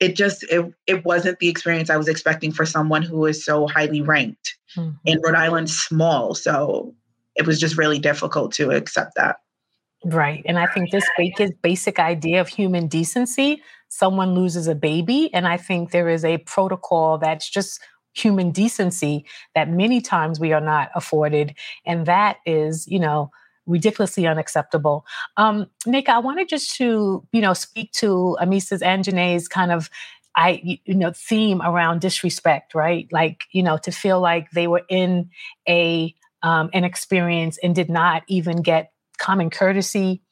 it just it it wasn't the experience I was expecting for someone who is so highly ranked. Mm-hmm. In Rhode Island, small, so it was just really difficult to accept that. Right. And I think this basic idea of human decency, someone loses a baby. And I think there is a protocol that's just human decency that many times we are not afforded. And that is, you know, ridiculously unacceptable. Um, Nick, I wanted just to, you know, speak to Amisa's and Janae's kind of I you know theme around disrespect, right? Like you know to feel like they were in a um, an experience and did not even get common courtesy,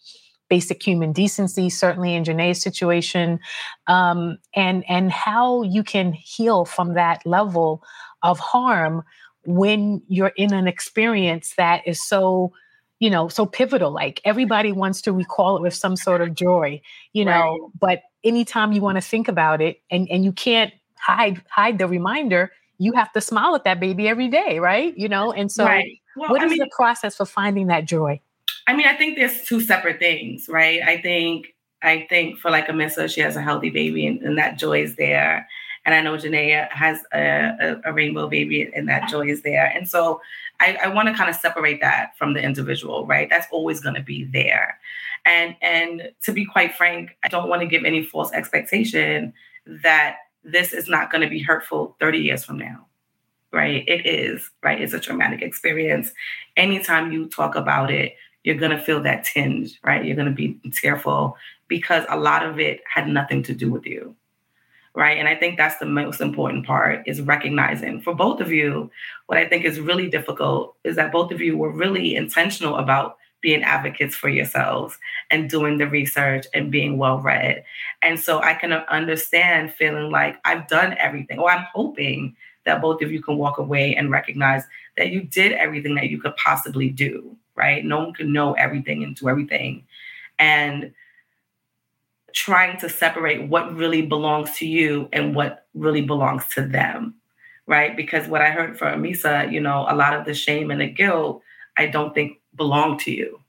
basic human decency, certainly in Janae's situation, um, and and how you can heal from that level of harm when you're in an experience that is so you know so pivotal like everybody wants to recall it with some sort of joy you know right. but anytime you want to think about it and and you can't hide hide the reminder you have to smile at that baby every day right you know and so right. well, what is mean, the process for finding that joy I mean, I think there's two separate things, right? I think I think for like Amisa, she has a healthy baby and, and that joy is there. And I know Janaea has a, a, a, rainbow baby and that joy is there. And so I, I want to kind of separate that from the individual, right? That's always going to be there. And and to be quite frank, I don't want to give any false expectation that this is not going to be hurtful 30 years from now. Right? It is, right? It's a traumatic experience. Anytime you talk about it, you're going to feel that tinge, right? You're going to be tearful because a lot of it had nothing to do with you. Right. And I think that's the most important part is recognizing for both of you, what I think is really difficult is that both of you were really intentional about being advocates for yourselves and doing the research and being well read. And so I can understand feeling like I've done everything, or I'm hoping that both of you can walk away and recognize that you did everything that you could possibly do right? No one can know everything and do everything. And trying to separate what really belongs to you and what really belongs to them, right? Because what I heard from Amisa, you know, a lot of the shame and the guilt, I don't think belong to you,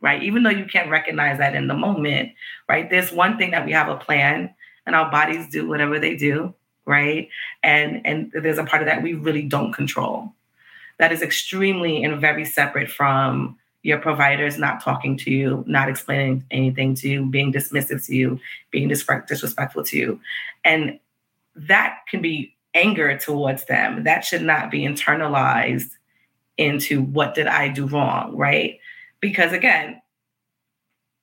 right? Even though you can't recognize that in the moment, right? There's one thing that we have a plan and our bodies do whatever they do, right? And and there's a part of that we really don't control, that is extremely and very separate from your providers not talking to you, not explaining anything to you, being dismissive to you, being disrespectful to you. And that can be anger towards them. That should not be internalized into what did I do wrong, right? Because again,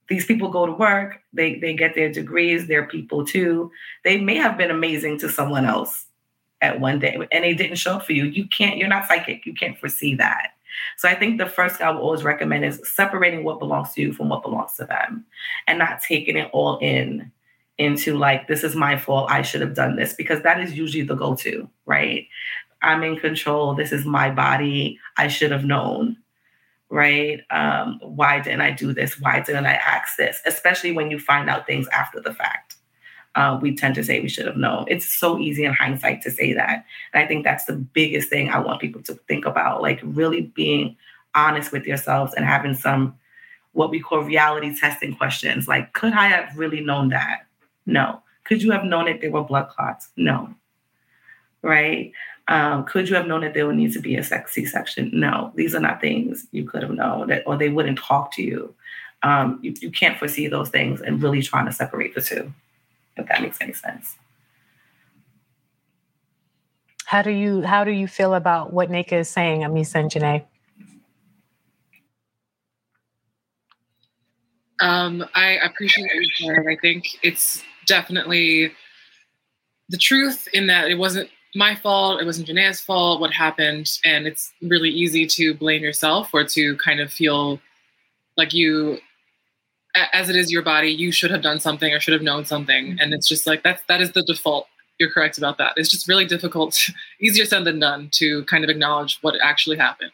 these people go to work, they, they get their degrees, they're people too. They may have been amazing to someone else at one day and they didn't show up for you, you can't, you're not psychic. You can't foresee that. So I think the first thing I would always recommend is separating what belongs to you from what belongs to them and not taking it all in into like, this is my fault. I should have done this because that is usually the go to, right? I'm in control. This is my body. I should have known, right? Um, why didn't I do this? Why didn't I ask this? Especially when you find out things after the fact uh, we tend to say we should have known. It's so easy in hindsight to say that. And I think that's the biggest thing I want people to think about, like really being honest with yourselves and having some what we call reality testing questions. Like, could I have really known that? No. Could you have known that there were blood clots? No. Right? Um, could you have known that there would need to be a C section? No. These are not things you could have known that, or they wouldn't talk to you. Um, you, you can't foresee those things and really trying to separate the two if that makes any sense. How do you how do you feel about what Nneka is saying, Amisa and Janae? Um, I appreciate what you said. I think it's definitely the truth in that it wasn't my fault, it wasn't Janae's fault, what happened, and it's really easy to blame yourself or to kind of feel like you as it is your body, you should have done something or should have known something. And it's just like that's that is the default. You're correct about that. It's just really difficult, easier said than done to kind of acknowledge what actually happened.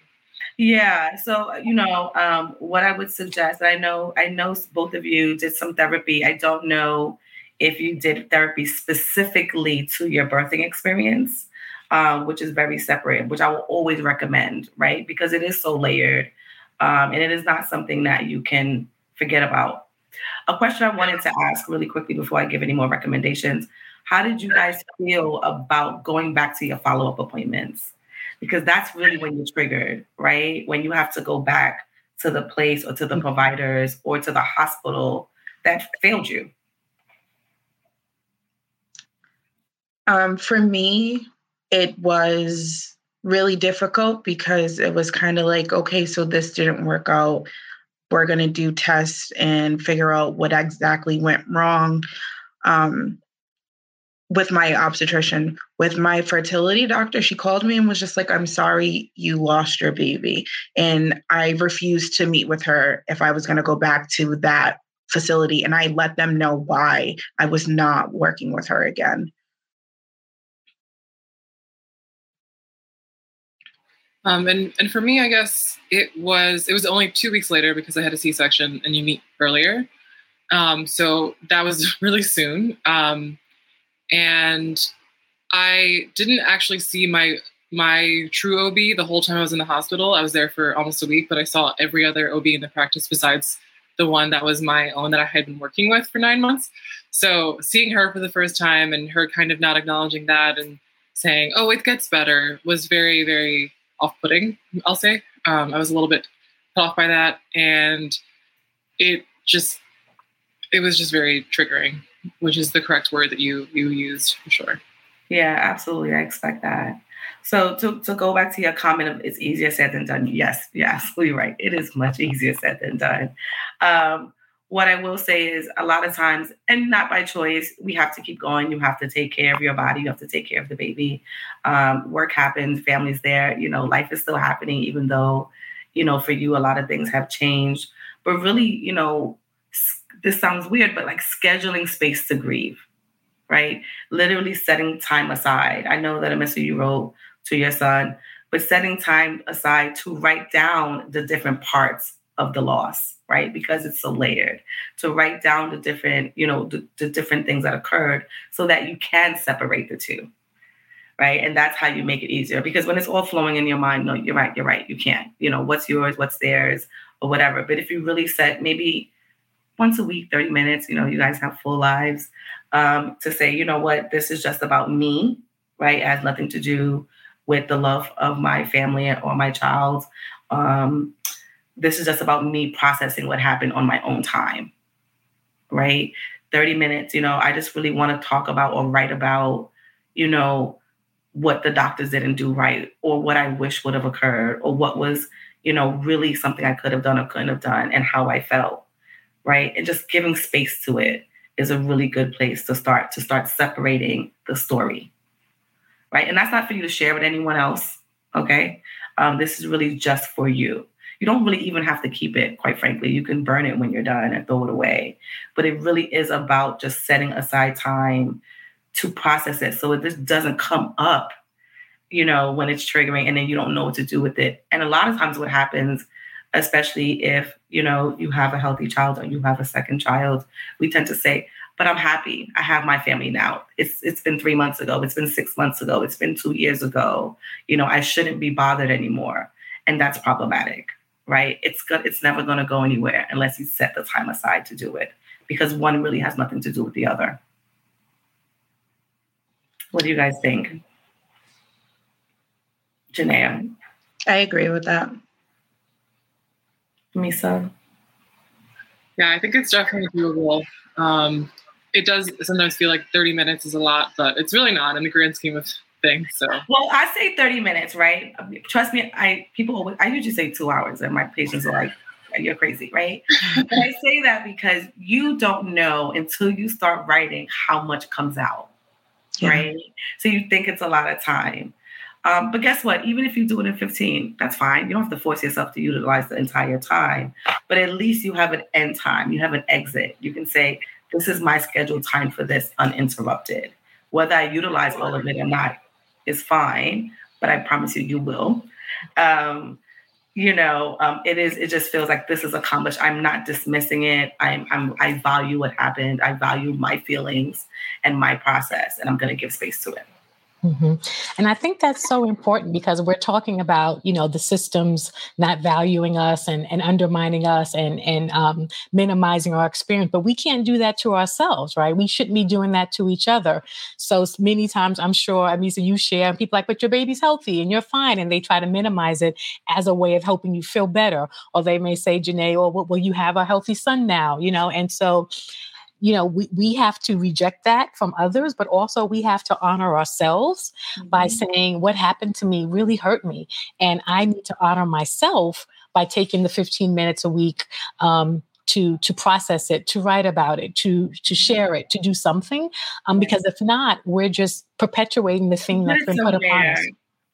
Yeah. So you know, um, what I would suggest, I know, I know both of you did some therapy. I don't know if you did therapy specifically to your birthing experience, um, which is very separate, which I will always recommend, right? Because it is so layered, um, and it is not something that you can forget about. A question I wanted to ask really quickly before I give any more recommendations How did you guys feel about going back to your follow up appointments? Because that's really when you're triggered, right? When you have to go back to the place or to the providers or to the hospital that failed you. Um, for me, it was really difficult because it was kind of like, okay, so this didn't work out we're going to do tests and figure out what exactly went wrong um, with my obstetrician. With my fertility doctor she called me and was just like i'm sorry you lost your baby and i refused to meet with her if i was going to go back to that facility and i let them know why i was not working with her again Um, and and for me, I guess it was it was only two weeks later because I had a C section and you meet earlier. Um, so that was really soon. Um, and I didn't actually see my my true OB the whole time I was in the hospital. I was there for almost a week, but I saw every other OB in the practice besides the one that was my own that I had been working with for nine months. So seeing her for the first time and her kind of not acknowledging that and saying, "Oh, it gets better," was very, very off-putting. I'll say um, I was a little bit put off by that, and it just it was just very triggering, which is the correct word that you you used for sure. Yeah, absolutely. I expect that. So to, to go back to your comment of it's easier said than done. Yes, you're absolutely right. It is much easier said than done. Um, what I will say is a lot of times, and not by choice, we have to keep going. You have to take care of your body. You have to take care of the baby. Um, work happens, family's there. You know, life is still happening, even though, you know, for you, a lot of things have changed. But really, you know, this sounds weird, but like scheduling space to grieve, right? Literally setting time aside. I know that a message you wrote to your son, but setting time aside to write down the different parts of the loss right? Because it's so layered. To write down the different, you know, the, the different things that occurred so that you can separate the two. Right. And that's how you make it easier. Because when it's all flowing in your mind, no, you're right, you're right. You can't. You know, what's yours, what's theirs, or whatever. But if you really set maybe once a week, 30 minutes, you know, you guys have full lives, um, to say, you know what, this is just about me, right? It has nothing to do with the love of my family or my child. Um, this is just about me processing what happened on my own time, right? 30 minutes, you know, I just really want to talk about or write about, you know, what the doctors didn't do right or what I wish would have occurred or what was, you know, really something I could have done or couldn't have done and how I felt, right? And just giving space to it is a really good place to start to start separating the story, right? And that's not for you to share with anyone else, okay? Um, this is really just for you you don't really even have to keep it, quite frankly. You can burn it when you're done and throw it away. But it really is about just setting aside time to process it so it just doesn't come up, you know, when it's triggering and then you don't know what to do with it. And a lot of times what happens, especially if, you know, you have a healthy child or you have a second child, we tend to say, but I'm happy. I have my family now. It's it's been three months ago. It's been six months ago. It's been two years ago. You know, I shouldn't be bothered anymore, and that's problematic, right? It's good. It's never going to go anywhere unless you set the time aside to do it, because one really has nothing to do with the other. What do you guys think, Janaea? I agree with that. Misa. Yeah, I think it's definitely doable. Um, it does sometimes feel like 30 minutes is a lot, but it's really not in the grand scheme of things. So well, I say 30 minutes, right? Trust me, I people always, I usually say two hours, and my patients are like, "You're crazy," right? but I say that because you don't know until you start writing how much comes out, yeah. right? So you think it's a lot of time. Um, but guess what? Even if you do it in 15, that's fine. You don't have to force yourself to utilize the entire time, but at least you have an end time. You have an exit. You can say, this is my scheduled time for this uninterrupted. Whether I utilize all of it or not is fine, but I promise you, you will. Um, you know, um, it is. It just feels like this is accomplished. I'm not dismissing it. I'm, I'm. I value what happened. I value my feelings and my process, and I'm going to give space to it. Mm-hmm. And I think that's so important because we're talking about, you know, the systems not valuing us and, and undermining us and, and um, minimizing our experience. But we can't do that to ourselves, right? We shouldn't be doing that to each other. So many times, I'm sure, I mean, so you share, and people like, but your baby's healthy and you're fine. And they try to minimize it as a way of helping you feel better. Or they may say, Janae, or well, you have a healthy son now, you know? And so, you know we, we have to reject that from others but also we have to honor ourselves mm-hmm. by saying what happened to me really hurt me and i need to honor myself by taking the 15 minutes a week um, to to process it to write about it to to share it to do something. Um, because if not we're just perpetuating the thing that's been put upon us.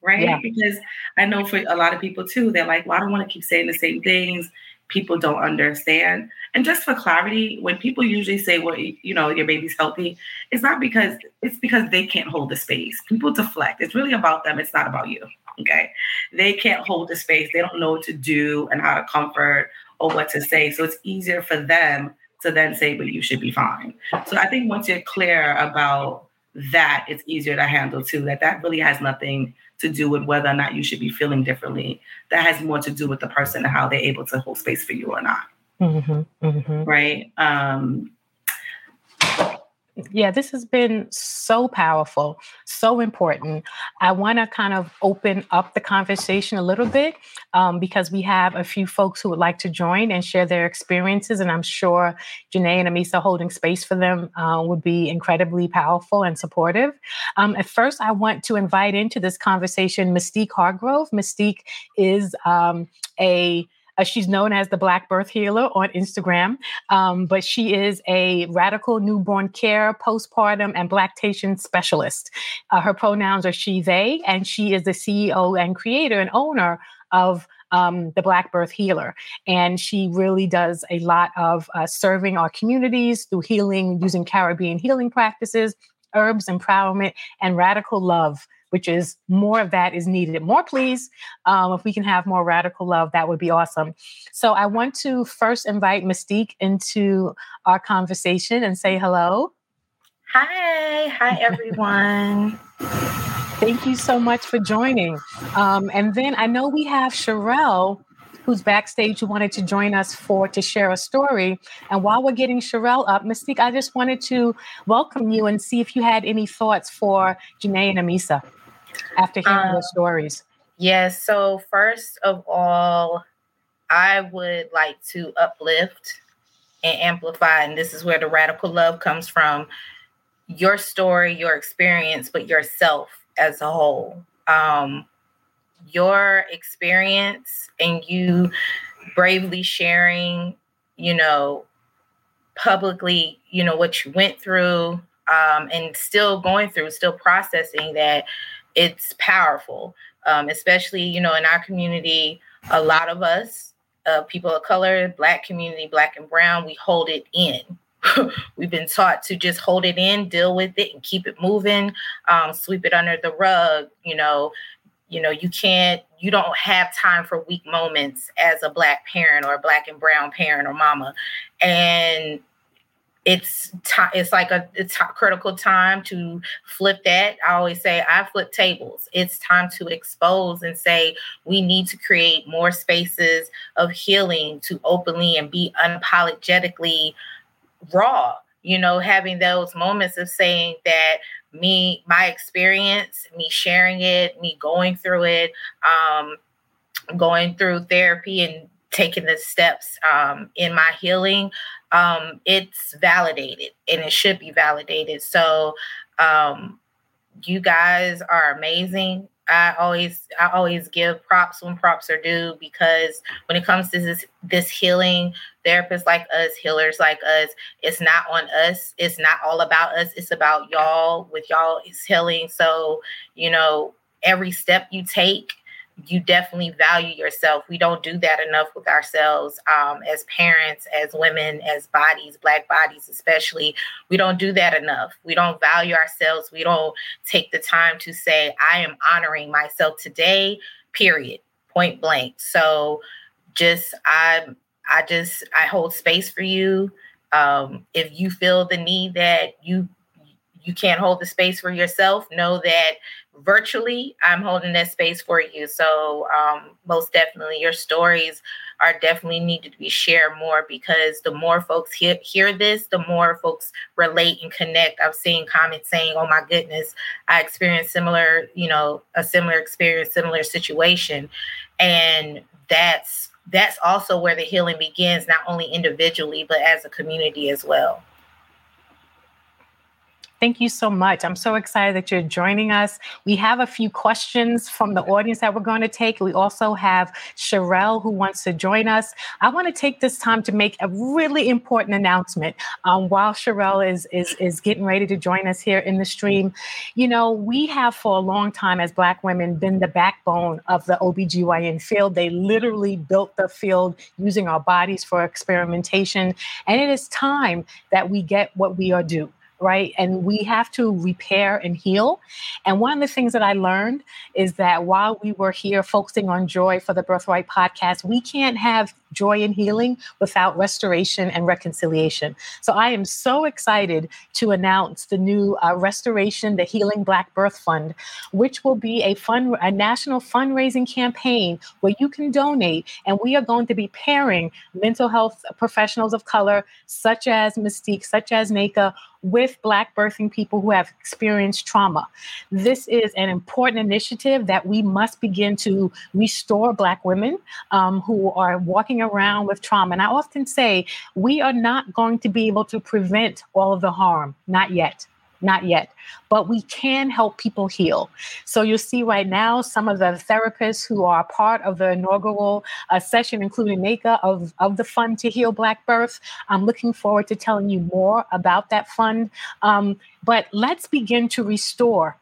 right? Yeah. because i know for a lot of people too they're like well i don't want to keep saying the same things people don't understand. And just for clarity, when people usually say, well, you know, your baby's healthy, it's not because it's because they can't hold the space. People deflect. It's really about them. It's not about you. Okay. They can't hold the space. They don't know what to do and how to comfort or what to say. So it's easier for them to then say, but you should be fine. So I think once you're clear about that, it's easier to handle too. That that really has nothing to do with whether or not you should be feeling differently. That has more to do with the person and how they're able to hold space for you or not. Mm-hmm, mm-hmm. Right. Um, yeah, this has been so powerful, so important. I want to kind of open up the conversation a little bit um, because we have a few folks who would like to join and share their experiences. And I'm sure Janae and Amisa holding space for them uh, would be incredibly powerful and supportive. Um, at first, I want to invite into this conversation Mystique Hargrove. Mystique is um, a uh, she's known as the Black Birth Healer on Instagram, um, but she is a radical newborn care, postpartum, and lactation specialist. Uh, her pronouns are she, they, and she is the CEO and creator and owner of um, the Black Birth Healer. And she really does a lot of uh, serving our communities through healing, using Caribbean healing practices, herbs, empowerment, and radical love which is more of that is needed. More, please. Um, if we can have more radical love, that would be awesome. So I want to first invite Mystique into our conversation and say hello. Hi, hi everyone. Thank you so much for joining. Um, and then I know we have Sherelle who's backstage who wanted to join us for to share a story. And while we're getting Sherelle up, Mystique, I just wanted to welcome you and see if you had any thoughts for Janae and Amisa after hearing um, their stories? Yes. So, first of all, I would like to uplift and amplify, and this is where the radical love comes from your story, your experience, but yourself as a whole. Um, your experience and you bravely sharing, you know, publicly, you know, what you went through um, and still going through, still processing that it's powerful, um, especially you know in our community. A lot of us, uh, people of color, Black community, Black and Brown, we hold it in. We've been taught to just hold it in, deal with it, and keep it moving, um, sweep it under the rug. You know, you know, you can't, you don't have time for weak moments as a Black parent or a Black and Brown parent or mama, and it's it's like a it's critical time to flip that. I always say i flip tables. It's time to expose and say we need to create more spaces of healing to openly and be unapologetically raw. You know having those moments of saying that me my experience me sharing it me going through it um going through therapy and taking the steps um, in my healing um, it's validated and it should be validated. So um, you guys are amazing. I always I always give props when props are due because when it comes to this this healing, therapists like us, healers like us, it's not on us. It's not all about us. It's about y'all with y'all is healing. So, you know, every step you take you definitely value yourself. We don't do that enough with ourselves um, as parents, as women, as bodies, Black bodies especially. We don't do that enough. We don't value ourselves. We don't take the time to say, I am honoring myself today, period, point blank. So just, I, I just, I hold space for you. Um, if you feel the need that you you can't hold the space for yourself, know that virtually, I'm holding that space for you. So, um, most definitely, your stories are definitely needed to be shared more because the more folks hear, hear this, the more folks relate and connect. I've seen comments saying, "Oh my goodness, I experienced similar, you know, a similar experience, similar situation," and that's that's also where the healing begins, not only individually but as a community as well. Thank you so much. I'm so excited that you're joining us. We have a few questions from the audience that we're going to take. We also have Sherelle who wants to join us. I want to take this time to make a really important announcement um, while Sherelle is, is, is getting ready to join us here in the stream. You know, we have for a long time as Black women been the backbone of the OBGYN field. They literally built the field using our bodies for experimentation. And it is time that we get what we are due right? And we have to repair and heal. And one of the things that I learned is that while we were here focusing on joy for the Birthright podcast, we can't have joy and healing without restoration and reconciliation. So I am so excited to announce the new uh, Restoration, the Healing Black Birth Fund, which will be a fund, a national fundraising campaign where you can donate. And we are going to be pairing mental health professionals of color, such as Mystique, such as Nneka, with Black birthing people who have experienced trauma. This is an important initiative that we must begin to restore Black women um, who are walking around with trauma. And I often say, we are not going to be able to prevent all of the harm, not yet not yet, but we can help people heal. So you'll see right now some of the therapists who are part of the inaugural uh, session, including Nneka of, of the Fund to Heal Black Birth. I'm looking forward to telling you more about that fund. Um, but let's begin to restore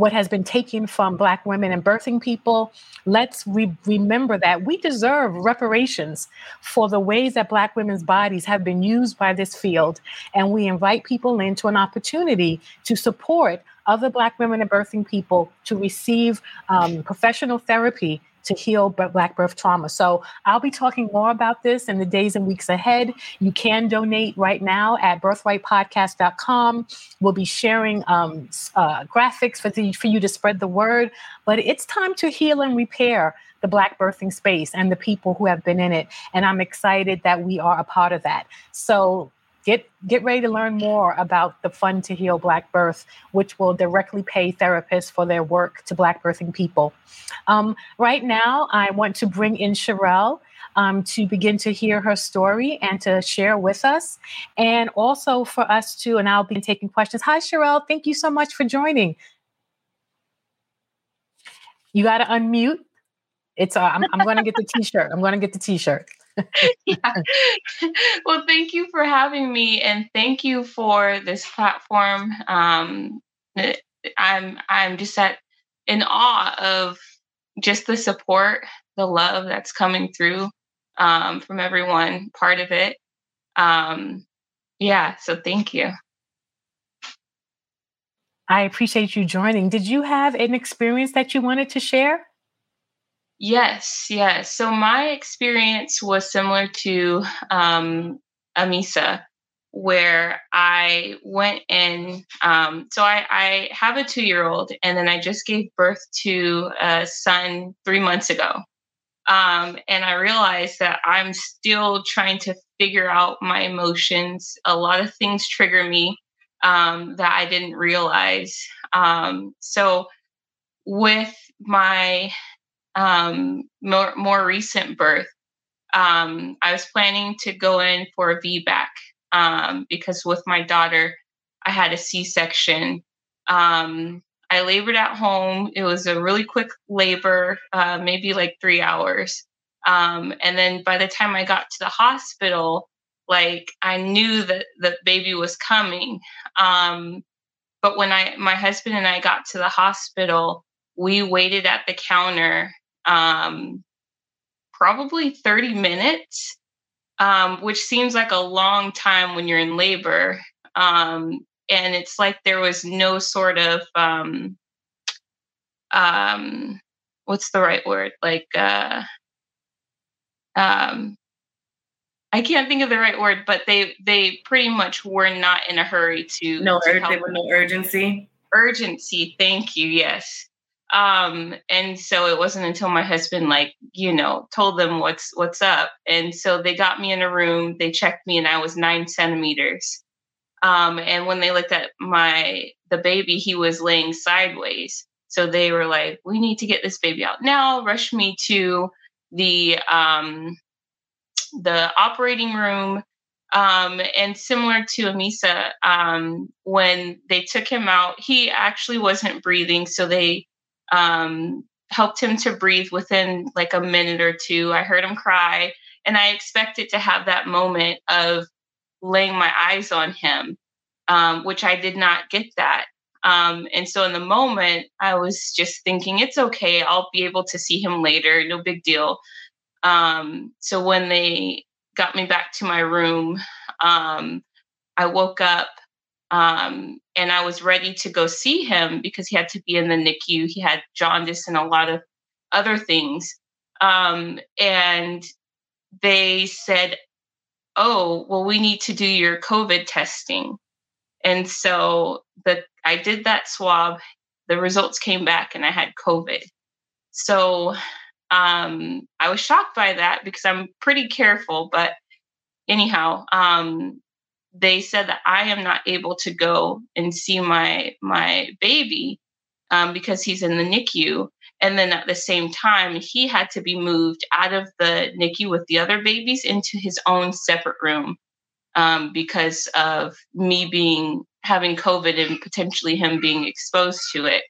what has been taken from Black women and birthing people. Let's re- remember that we deserve reparations for the ways that Black women's bodies have been used by this field. And we invite people into an opportunity to support other Black women and birthing people to receive um, professional therapy to heal black birth trauma. So I'll be talking more about this in the days and weeks ahead. You can donate right now at birthrightpodcast.com. We'll be sharing um, uh, graphics for, the, for you to spread the word. But it's time to heal and repair the Black birthing space and the people who have been in it. And I'm excited that we are a part of that. So get get ready to learn more about the fund to heal black birth which will directly pay therapists for their work to black birthing people. Um, right now i want to bring in sherelle um, to begin to hear her story and to share with us. And also for us to and i'll be taking questions. Hi sherelle. Thank you so much for joining. You got to unmute. It's uh, i'm, I'm going to get the t-shirt. I'm going to get the t-shirt yeah. Well, thank you for having me, and thank you for this platform. Um, eh, I'm I'm just at in awe of just the support, the love that's coming through um, from everyone part of it. Um, yeah, so thank you. I appreciate you joining. Did you have an experience that you wanted to share? Yes, yes. So my experience was similar to um, Amisa. where I went in. Um, so I, I have a two year old, and then I just gave birth to a son three months ago. Um, and I realized that I'm still trying to figure out my emotions. A lot of things trigger me um, that I didn't realize. Um, so, with my um, more, more recent birth, um, I was planning to go in for a VBAC um, because with my daughter, I had a C section. Um, I labored at home. It was a really quick labor, uh, maybe like three hours. Um, and then by the time I got to the hospital, like I knew that the baby was coming. Um, but when I, my husband and I got to the hospital, we waited at the counter um, probably 30 minutes, um, which seems like a long time when you're in labor. Um, and it's like there was no sort of um, um, what's the right word? Like uh, um, I can't think of the right word, but they they pretty much were not in a hurry to no to ur- no urgency. Urgency, thank you. Yes. Um, and so it wasn't until my husband like, you know, told them what's what's up. And so they got me in a room, they checked me and I was nine centimeters. Um, and when they looked at my the baby, he was laying sideways. So they were like, "We need to get this baby out now." Rush me to the um, the operating room. Um, and similar to Amisa, um, when they took him out, he actually wasn't breathing. So they um, helped him to breathe within like a minute or two. I heard him cry, and I expected to have that moment of laying my eyes on him, um, which I did not get that. Um, and so in the moment, I was just thinking, it's okay. I'll be able to see him later. No big deal. Um, so when they got me back to my room, um, I woke up um, and I was ready to go see him because he had to be in the NICU. He had jaundice and a lot of other things. Um, and they said, Oh, well, we need to do your COVID testing. And so the I did that swab. The results came back and I had COVID. So um, I was shocked by that because I'm pretty careful. But anyhow, um, they said that I am not able to go and see my my baby um, because he's in the NICU. And then at the same time, he had to be moved out of the NICU with the other babies into his own separate room um, because of me being having COVID and potentially him being exposed to it.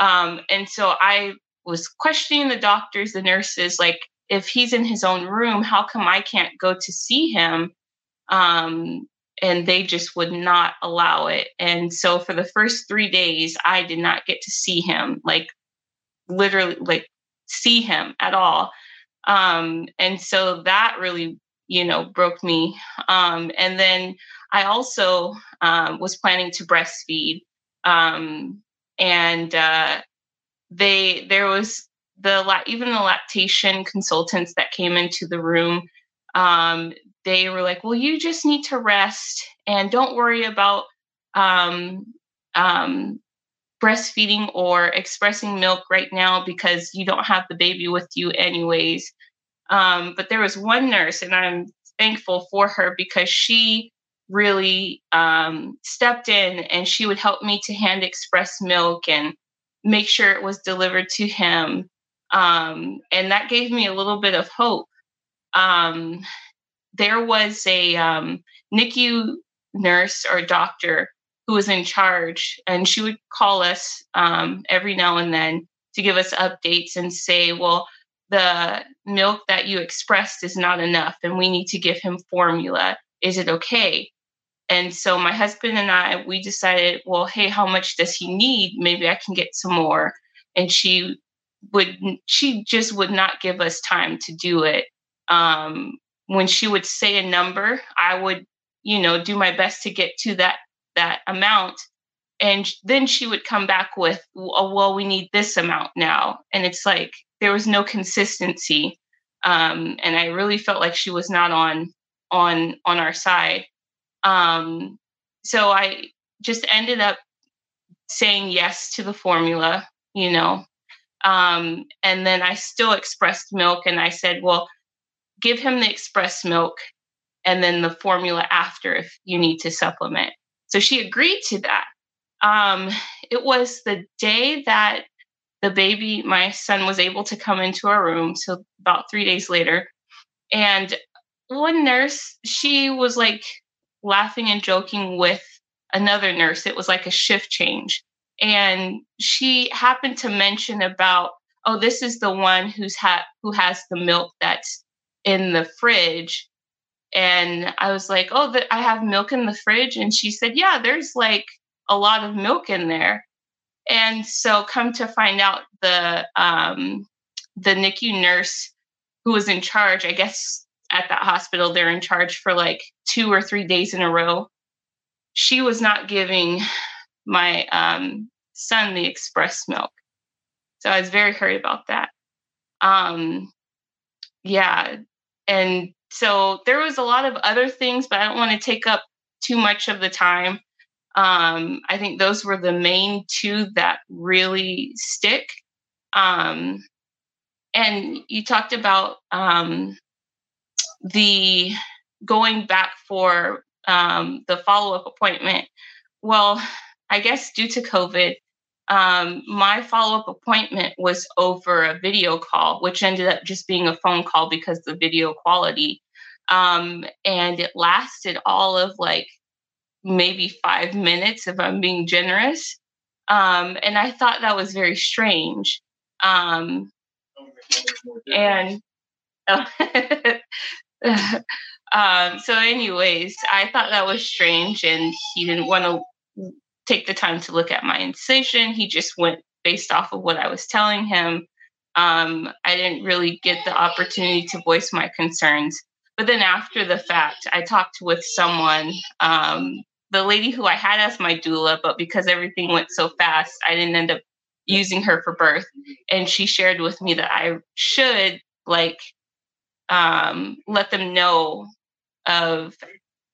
Um, and so I was questioning the doctors, the nurses, like, if he's in his own room, how come I can't go to see him? Um, and they just would not allow it. And so for the first three days, I did not get to see him, like literally, like see him at all. Um, and so that really, you know, broke me. Um, and then I also um, was planning to breastfeed. Um, and uh, they there was the even the lactation consultants that came into the room um, they were like well you just need to rest and don't worry about um, um, breastfeeding or expressing milk right now because you don't have the baby with you anyways um, but there was one nurse and i'm thankful for her because she really um, stepped in and she would help me to hand express milk and make sure it was delivered to him. Um, and that gave me a little bit of hope. Um, there was a um, NICU nurse or doctor who was in charge, and she would call us um, every now and then to give us updates and say, well, the milk that you expressed is not enough, and we need to give him formula. Is it okay? And so my husband and I, we decided, well, hey, how much does he need? Maybe I can get some more. And she would, she just would not give us time to do it. Um, when she would say a number, I would, you know, do my best to get to that that amount. And then she would come back with, oh, well, we need this amount now. And it's like there was no consistency. Um, and I really felt like she was not on on on our side. Um, so I just ended up saying yes to the formula, you know. Um, and then I still expressed milk and I said, well, give him the express milk and then the formula after if you need to supplement. So she agreed to that. Um, it was the day that the baby, my son, was able to come into our room. So about three days later. And one nurse, she was like laughing and joking with another nurse. It was like a shift change. And she happened to mention about, oh, this is the one who's had who has the milk that's in the fridge. And I was like, oh, the, I have milk in the fridge. And she said, yeah, there's like a lot of milk in there. And so, come to find out, the um, the NICU nurse who was in charge, I guess at that hospital, they're in charge for like two or three days in a row. She was not giving my um, son the express milk, so I was very hurt about that. Um, yeah, and so there was a lot of other things, but I don't want to take up too much of the time. Um, I think those were the main two that really stick. Um, and you talked about um, the going back for um, the follow up appointment. Well, I guess due to COVID, um, my follow up appointment was over a video call, which ended up just being a phone call because the video quality. Um, and it lasted all of like maybe five minutes if I'm being generous. Um, and I thought that was very strange. Um, and um, so, anyways, I thought that was strange, and he didn't want to take the time to look at my incision. He just went based off of what I was telling him. Um, I didn't really get the opportunity to voice my concerns. But then after the fact, I talked with someone um, the lady who I had as my doula, but because everything went so fast, I didn't end up using her for birth. And she shared with me that I should like um, let them know of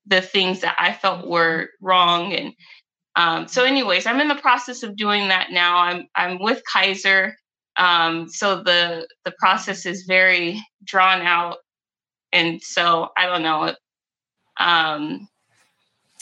the things that I felt were wrong. And um, so, anyways, I'm in the process of doing that now. I'm I'm with Kaiser, um, so the the process is very drawn out, and so I don't know. Um,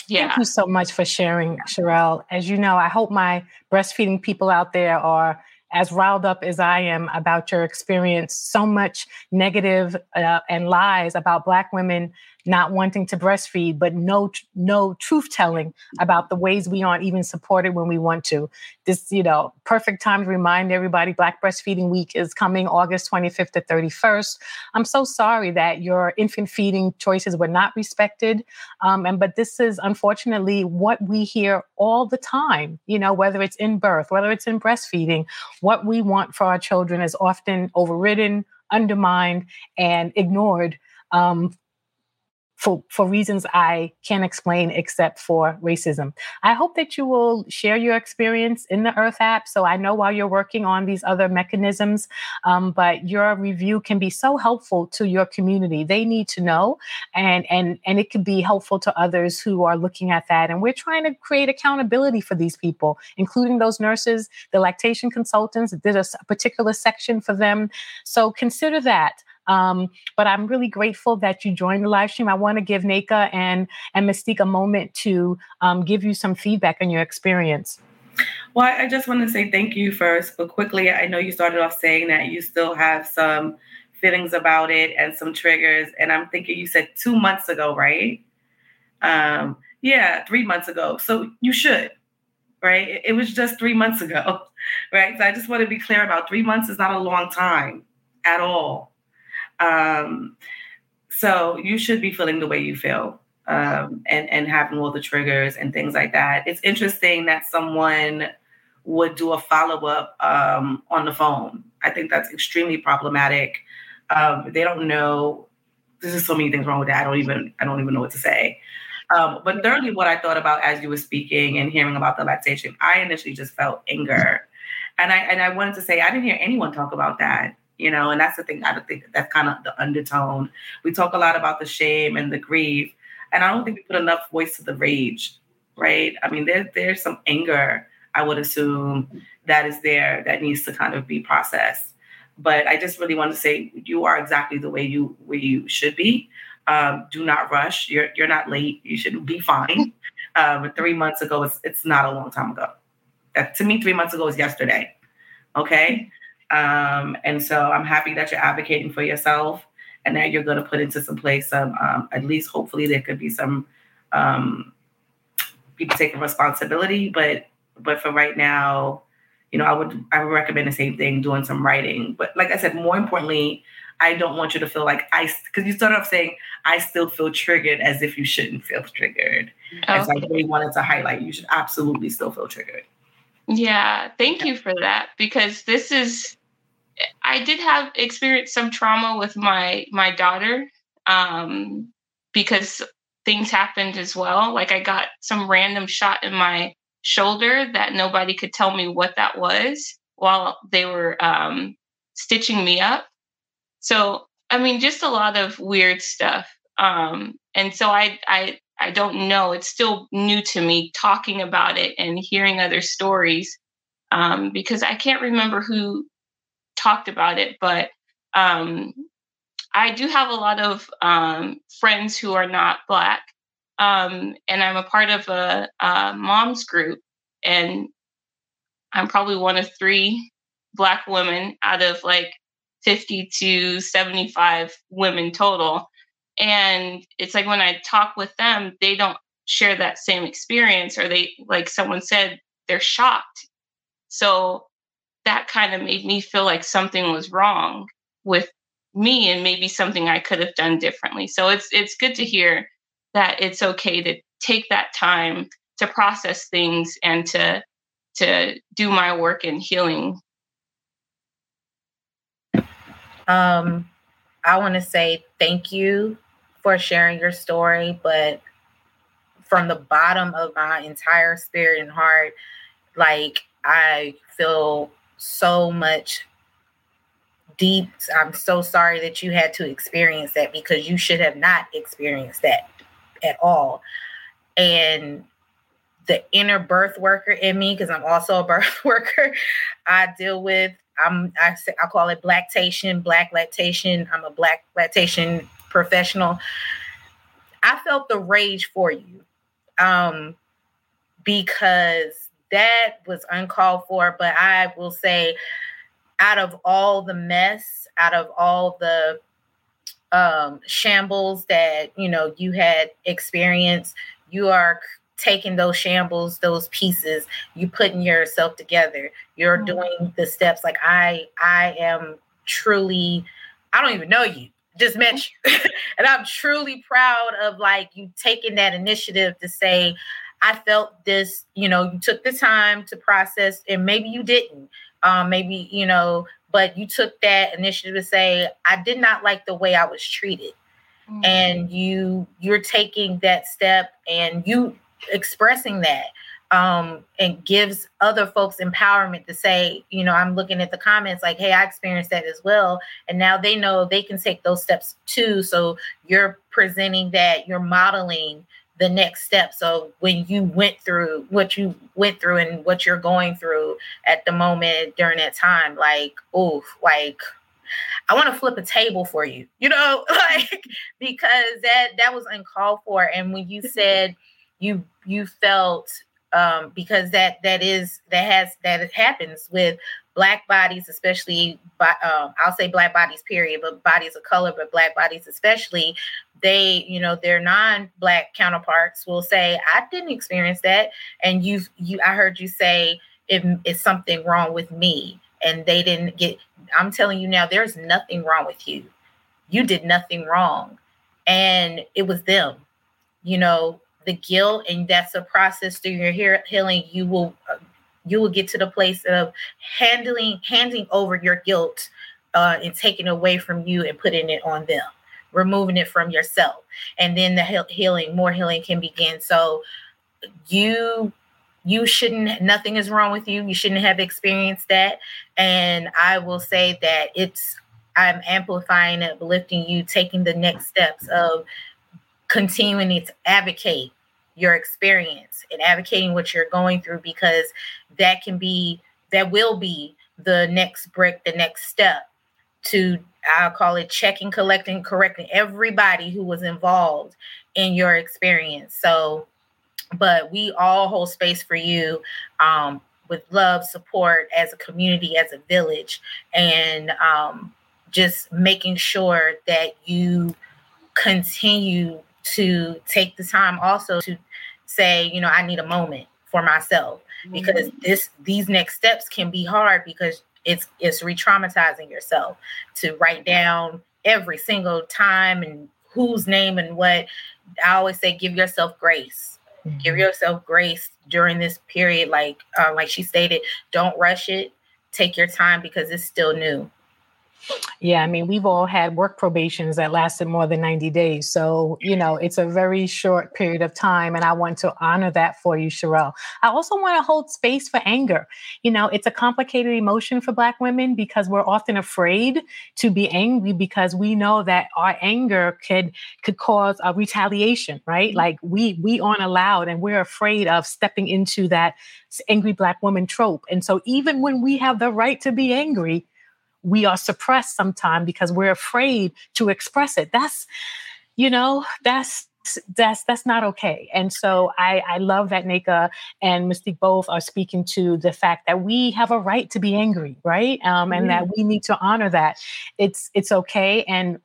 yeah. Thank you so much for sharing, Sherelle. As you know, I hope my breastfeeding people out there are as riled up as I am about your experience. So much negative uh, and lies about Black women not wanting to breastfeed, but no no truth telling about the ways we aren't even supported when we want to. This, you know, perfect time to remind everybody Black Breastfeeding Week is coming August 25th to 31st. I'm so sorry that your infant feeding choices were not respected. Um, and but this is unfortunately what we hear all the time, you know, whether it's in birth, whether it's in breastfeeding, what we want for our children is often overridden, undermined, and ignored um, for, for reasons I can't explain except for racism. I hope that you will share your experience in the Irth app. So I know while you're working on these other mechanisms, um, but your review can be so helpful to your community. They need to know, and and and it could be helpful to others who are looking at that. And we're trying to create accountability for these people, including those nurses, the lactation consultants. Did a particular section for them. So consider that. Um, but I'm really grateful that you joined the live stream. I want to give Nneka and and Mystique a moment to um, give you some feedback on your experience. Well, I just want to say thank you first, but quickly, I know you started off saying that you still have some feelings about it and some triggers, and I'm thinking you said two months ago, right? Um, yeah, three months ago. So you should, right? It was just three months ago, right? So I just want to be clear about three months is not a long time at all. Um, so you should be feeling the way you feel um, and, and having all the triggers and things like that. It's interesting that someone would do a follow up um, on the phone. I think that's extremely problematic. Um, they don't know. There's just so many things wrong with that. I don't even I don't even know what to say. Um, but thirdly, what I thought about as you were speaking and hearing about the lactation, I initially just felt anger, and I and I wanted to say I didn't hear anyone talk about that you know, and that's the thing I think that's kind of the undertone. We talk a lot about the shame and the grief. and I don't think we put enough voice to the rage, right? I mean, there, there's some anger, I would assume, that is there that needs to kind of be processed. But I just really want to say you are exactly the way you where you should be. Um, do not rush. You're you're not late. You should be fine. Um, three months ago, it's it's not a long time ago. That, to me, three months ago is yesterday. Okay. Um, and so I'm happy that you're advocating for yourself and that you're going to put into some place some, um, at least hopefully there could be some um, people taking responsibility. But but for right now, you know, I would I would recommend the same thing, doing some writing. But like I said, more importantly, I don't want you to feel like I because you started off saying I still feel triggered as if you shouldn't feel triggered. Okay. And so I really wanted to highlight you should absolutely still feel triggered. Yeah, thank you for that because this is I did have experienced some trauma with my my daughter um because things happened as well. Like I got some random shot in my shoulder that nobody could tell me what that was while they were um, stitching me up. So, I mean, just a lot of weird stuff. Um, and so I, I, I don't know. It's still new to me talking about it and hearing other stories um, because I can't remember who talked about it, but um, I do have a lot of um, friends who are not Black um, and I'm a part of a, a mom's group, and I'm probably one of three Black women out of like 50 to 75 women total. And it's like when I talk with them, they don't share that same experience, or they, like someone said, they're shocked. So that kind of made me feel like something was wrong with me and maybe something I could have done differently. So it's it's good to hear that it's okay to take that time to process things and to to do my work in healing um i want to say thank you for sharing your story but from the bottom of my entire spirit and heart like i feel so much deep i'm so sorry that you had to experience that because you should have not experienced that at all. And the inner birth worker in me, because I'm also a birth worker, I deal with I'm I I call it lactation, black lactation. I'm a black lactation professional. I felt the rage for you. Um because that was uncalled for, but I will say out of all the mess, out of all the um, shambles that you know you had experienced you are taking those shambles those pieces you putting yourself together. You're mm-hmm. doing the steps. Like i i am truly i don't even know you just met you. And i'm truly proud of like you taking that initiative to say i felt this you know you took the time to process and maybe you didn't um, maybe you know but you took that initiative to say i did not like the way i was treated mm-hmm. and you you're taking that step and you expressing that um, and gives other folks empowerment to say, you know, I'm looking at the comments like, hey, I experienced that as well. And now they know they can take those steps too. So you're presenting that, you're modeling the next step. So when you went through what you went through and what you're going through at the moment during that time, like, oof, like I want to flip a table for you, you know, like because that that was uncalled for. And when you said you you felt um because that that is that has that happens with black bodies, especially, um, I'll say black bodies, period, but bodies of color, but black bodies especially, they, you know, their non-black counterparts will say, "I didn't experience that," and you've, you, I heard you say, "If it's something wrong with me," and they didn't get. I'm telling you now, there's nothing wrong with you. You did nothing wrong, and it was them. You know, the guilt, and that's a process through your healing. You will you will get to the place of handling handing over your guilt uh, and taking away from you and putting it on them removing it from yourself. And then the healing more healing can begin. So you you shouldn't nothing is wrong with you. You shouldn't have experienced that. And i will say that it's i'm amplifying it lifting you taking the next steps of continuing to advocate your experience and advocating what you're going through because that can be that will be the next brick the next step to i'll call it checking collecting correcting everybody who was involved in your experience. So but we all hold space for you um, with love support as a community as a village and um, just making sure that you continue to take the time also to say, you know, I need a moment for myself because mm-hmm. this these next steps can be hard because it's it's re-traumatizing yourself to write down every single time and whose name and what. I always say give yourself grace. Mm-hmm. Give yourself grace during this period like uh, like she stated, don't rush it. Take your time because it's still new. Yeah, I mean, we've all had work probations that lasted more than 90 days. So, you know, it's a very short period of time. And I want to honor that for you, Sherelle. I also want to hold space for anger. You know, it's a complicated emotion for Black women because we're often afraid to be angry because we know that our anger could could cause a retaliation, right? Mm-hmm. Like we we aren't allowed and we're afraid of stepping into that angry Black woman trope. And so even when we have the right to be angry, we are suppressed sometimes because we're afraid to express it. That's, you know, that's that's that's not okay. And so I, I love that Nneka and Mystique both are speaking to the fact that we have a right to be angry, right? Um, and mm that we need to honor that. It's it's okay, and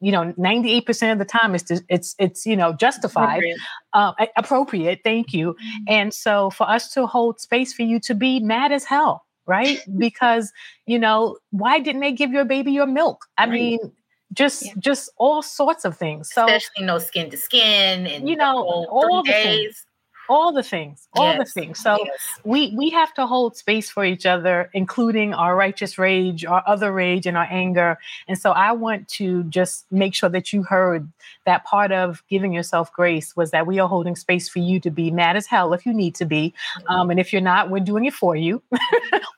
you know, ninety eight percent of the time it's it's it's you know justified, appropriate. Uh, appropriate. Thank you. mm And so for us to hold space for you to be mad as hell, right? because, you know, why didn't they give your baby your milk? I right. mean, just yeah. just all sorts of things. So especially no skin to skin and you know all the days. things all the things all yes. the things. So yes. we we have to hold space for each other including our righteous rage our other rage and our anger. And so i want to just make sure that you heard that part of giving yourself grace was that we are holding space for you to be mad as hell if you need to be. Um, and if you're not we're doing it for you.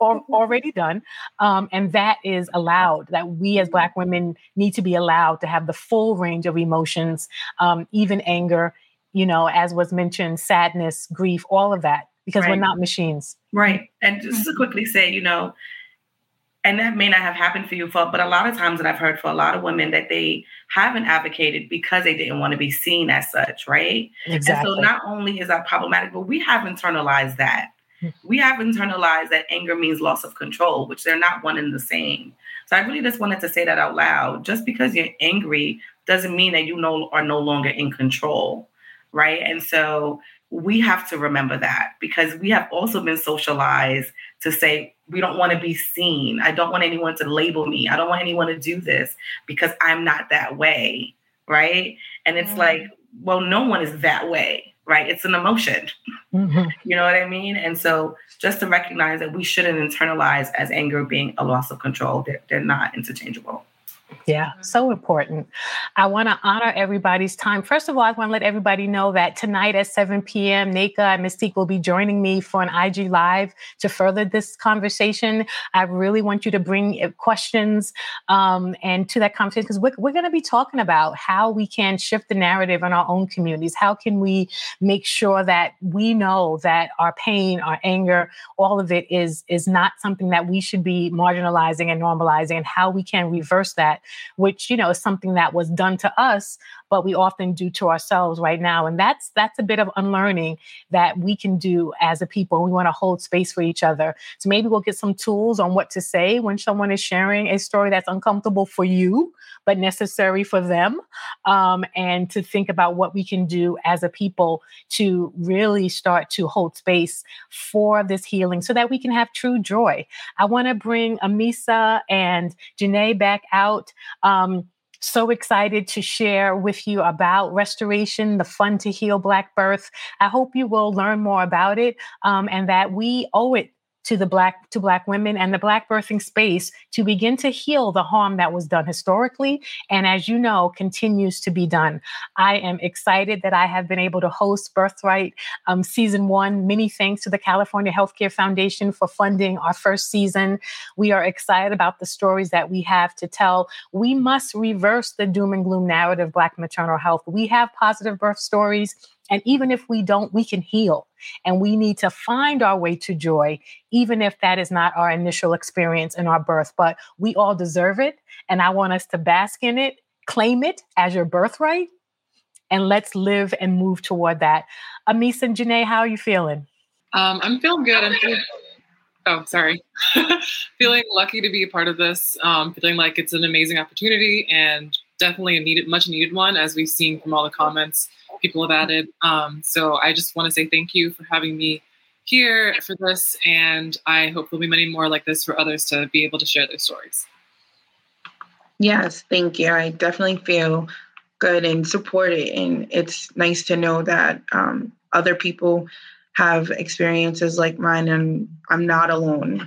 Or already done. Um, and that is allowed that we as black women need to be allowed to have the full range of emotions um, even anger you know, as was mentioned, sadness, grief, all of that, because right. we're not machines. Right. And just to quickly say, you know, and that may not have happened for you, for, but a lot of times that I've heard for a lot of women that they haven't advocated because they didn't want to be seen as such, right? Exactly. And so not only is that problematic, but we have internalized that. Hmm. We have internalized that anger means loss of control, which they're not one and the same. So I really just wanted to say that out loud. Just because you're angry doesn't mean that you no, are no longer in control right? And so we have to remember that because we have also been socialized to say, we don't want to be seen. I don't want anyone to label me. I don't want anyone to do this because I'm not that way, right? And it's mm-hmm. like, well, no one is that way, right? It's an emotion. Mm-hmm. you know what I mean? And so just to recognize that we shouldn't internalize as anger being a loss of control, they're, they're not interchangeable. Yeah, so important. I want to honor everybody's time. First of all, I want to let everybody know that tonight at 7 p.m., Nneka and Mystique will be joining me for an IG Live to further this conversation. I really want you to bring uh, questions um, and to that conversation because we're, we're going to be talking about how we can shift the narrative in our own communities. How can we make sure that we know that our pain, our anger, all of it is, is not something that we should be marginalizing and normalizing, and how we can reverse that which you know is something that was done to us but we often do to ourselves right now and that's that's a bit of unlearning that we can do as a people we want to hold space for each other. So maybe we'll get some tools on what to say when someone is sharing a story that's uncomfortable for you but necessary for them um, and to think about what we can do as a people to really start to hold space for this healing so that we can have true joy. I want to bring amisa and janae back out um, so excited to share with you about restoration, the Fund to Heal Black Birth. I hope you will learn more about it um, and that we owe it to the black to black women and the black birthing space to begin to heal the harm that was done historically and as you know continues to be done. I am excited that i have been able to host birthright um, season one. Many thanks to the california healthcare foundation for funding our first season. We are excited about the stories that we have to tell. We must reverse the doom and gloom narrative black maternal health. We have positive birth stories and even if we don't, we can heal. And we need to find our way to joy, even if that is not our initial experience in our birth. But we all deserve it. And I want us to bask in it, claim it as your birthright, and let's live and move toward that. Amisa and Janae, how are you feeling? Um, I'm feeling good. I'm feeling, oh, sorry. feeling lucky to be a part of this. Um, feeling like it's an amazing opportunity and definitely a needed, much needed one, as we've seen from all the comments people have added. Um, so I just want to say thank you for having me here for this, and I hope there'll be many more like this for others to be able to share their stories. Yes, thank you. I definitely feel good and supported, and it's nice to know that um, other people have experiences like mine, and I'm not alone.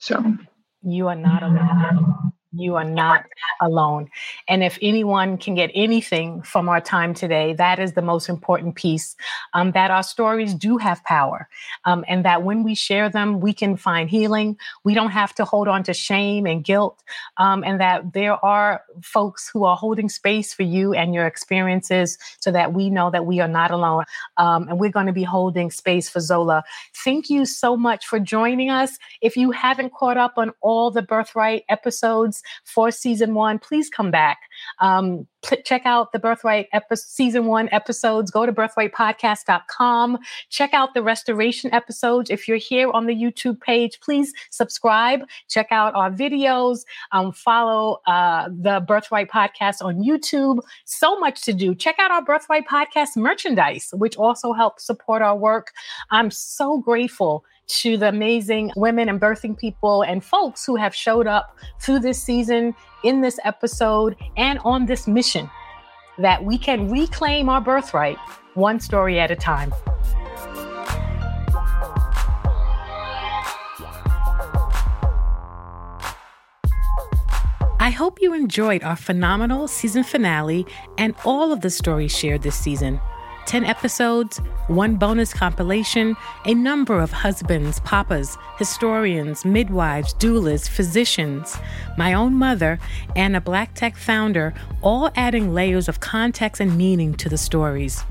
So you are not alone. You are not alone. And if anyone can get anything from our time today, that is the most important piece um, that our stories do have power. Um, and that when we share them, we can find healing. We don't have to hold on to shame and guilt. Um, and that there are folks who are holding space for you and your experiences so that we know that we are not alone. Um, and we're going to be holding space for Zola. Thank you so much for joining us. If you haven't caught up on all the Birthright episodes, for season one, please come back. Um, check out the Birthright epi- season one episodes. Go to birthrightpodcast.com. Check out the restoration episodes. If you're here on the YouTube page, please subscribe. Check out our videos. Um, follow uh, the Birthright Podcast on YouTube. So much to do. Check out our Birthright Podcast merchandise, which also helps support our work. I'm so grateful to the amazing women and birthing people and folks who have showed up through this season, in this episode, and on this mission that we can reclaim our birthright one story at a time. I hope you enjoyed our phenomenal season finale and all of the stories shared this season. 10 episodes, one bonus compilation, a number of husbands, papas, historians, midwives, doulas, physicians, my own mother, and a black tech founder, all adding layers of context and meaning to the stories.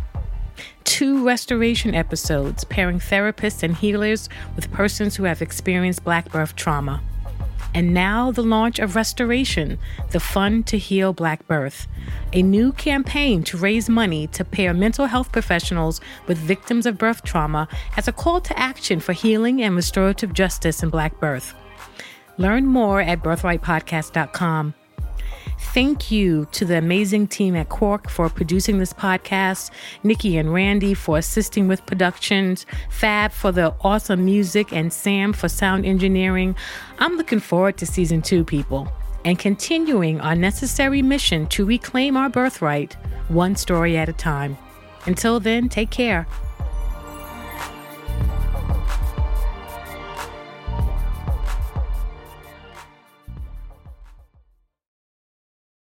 Two restoration episodes pairing therapists and healers with persons who have experienced black birth trauma. And now the launch of Restoration, the Fund to Heal Black Birth, a new campaign to raise money to pair mental health professionals with victims of birth trauma as a call to action for healing and restorative justice in Black birth. Learn more at birthrightpodcast.com. Thank you to the amazing team at Quark for producing this podcast, Nikki and Randy for assisting with productions, Fab for the awesome music, and Sam for sound engineering. I'm looking forward to season two, people, and continuing our necessary mission to reclaim our birthright, one story at a time. Until then, take care.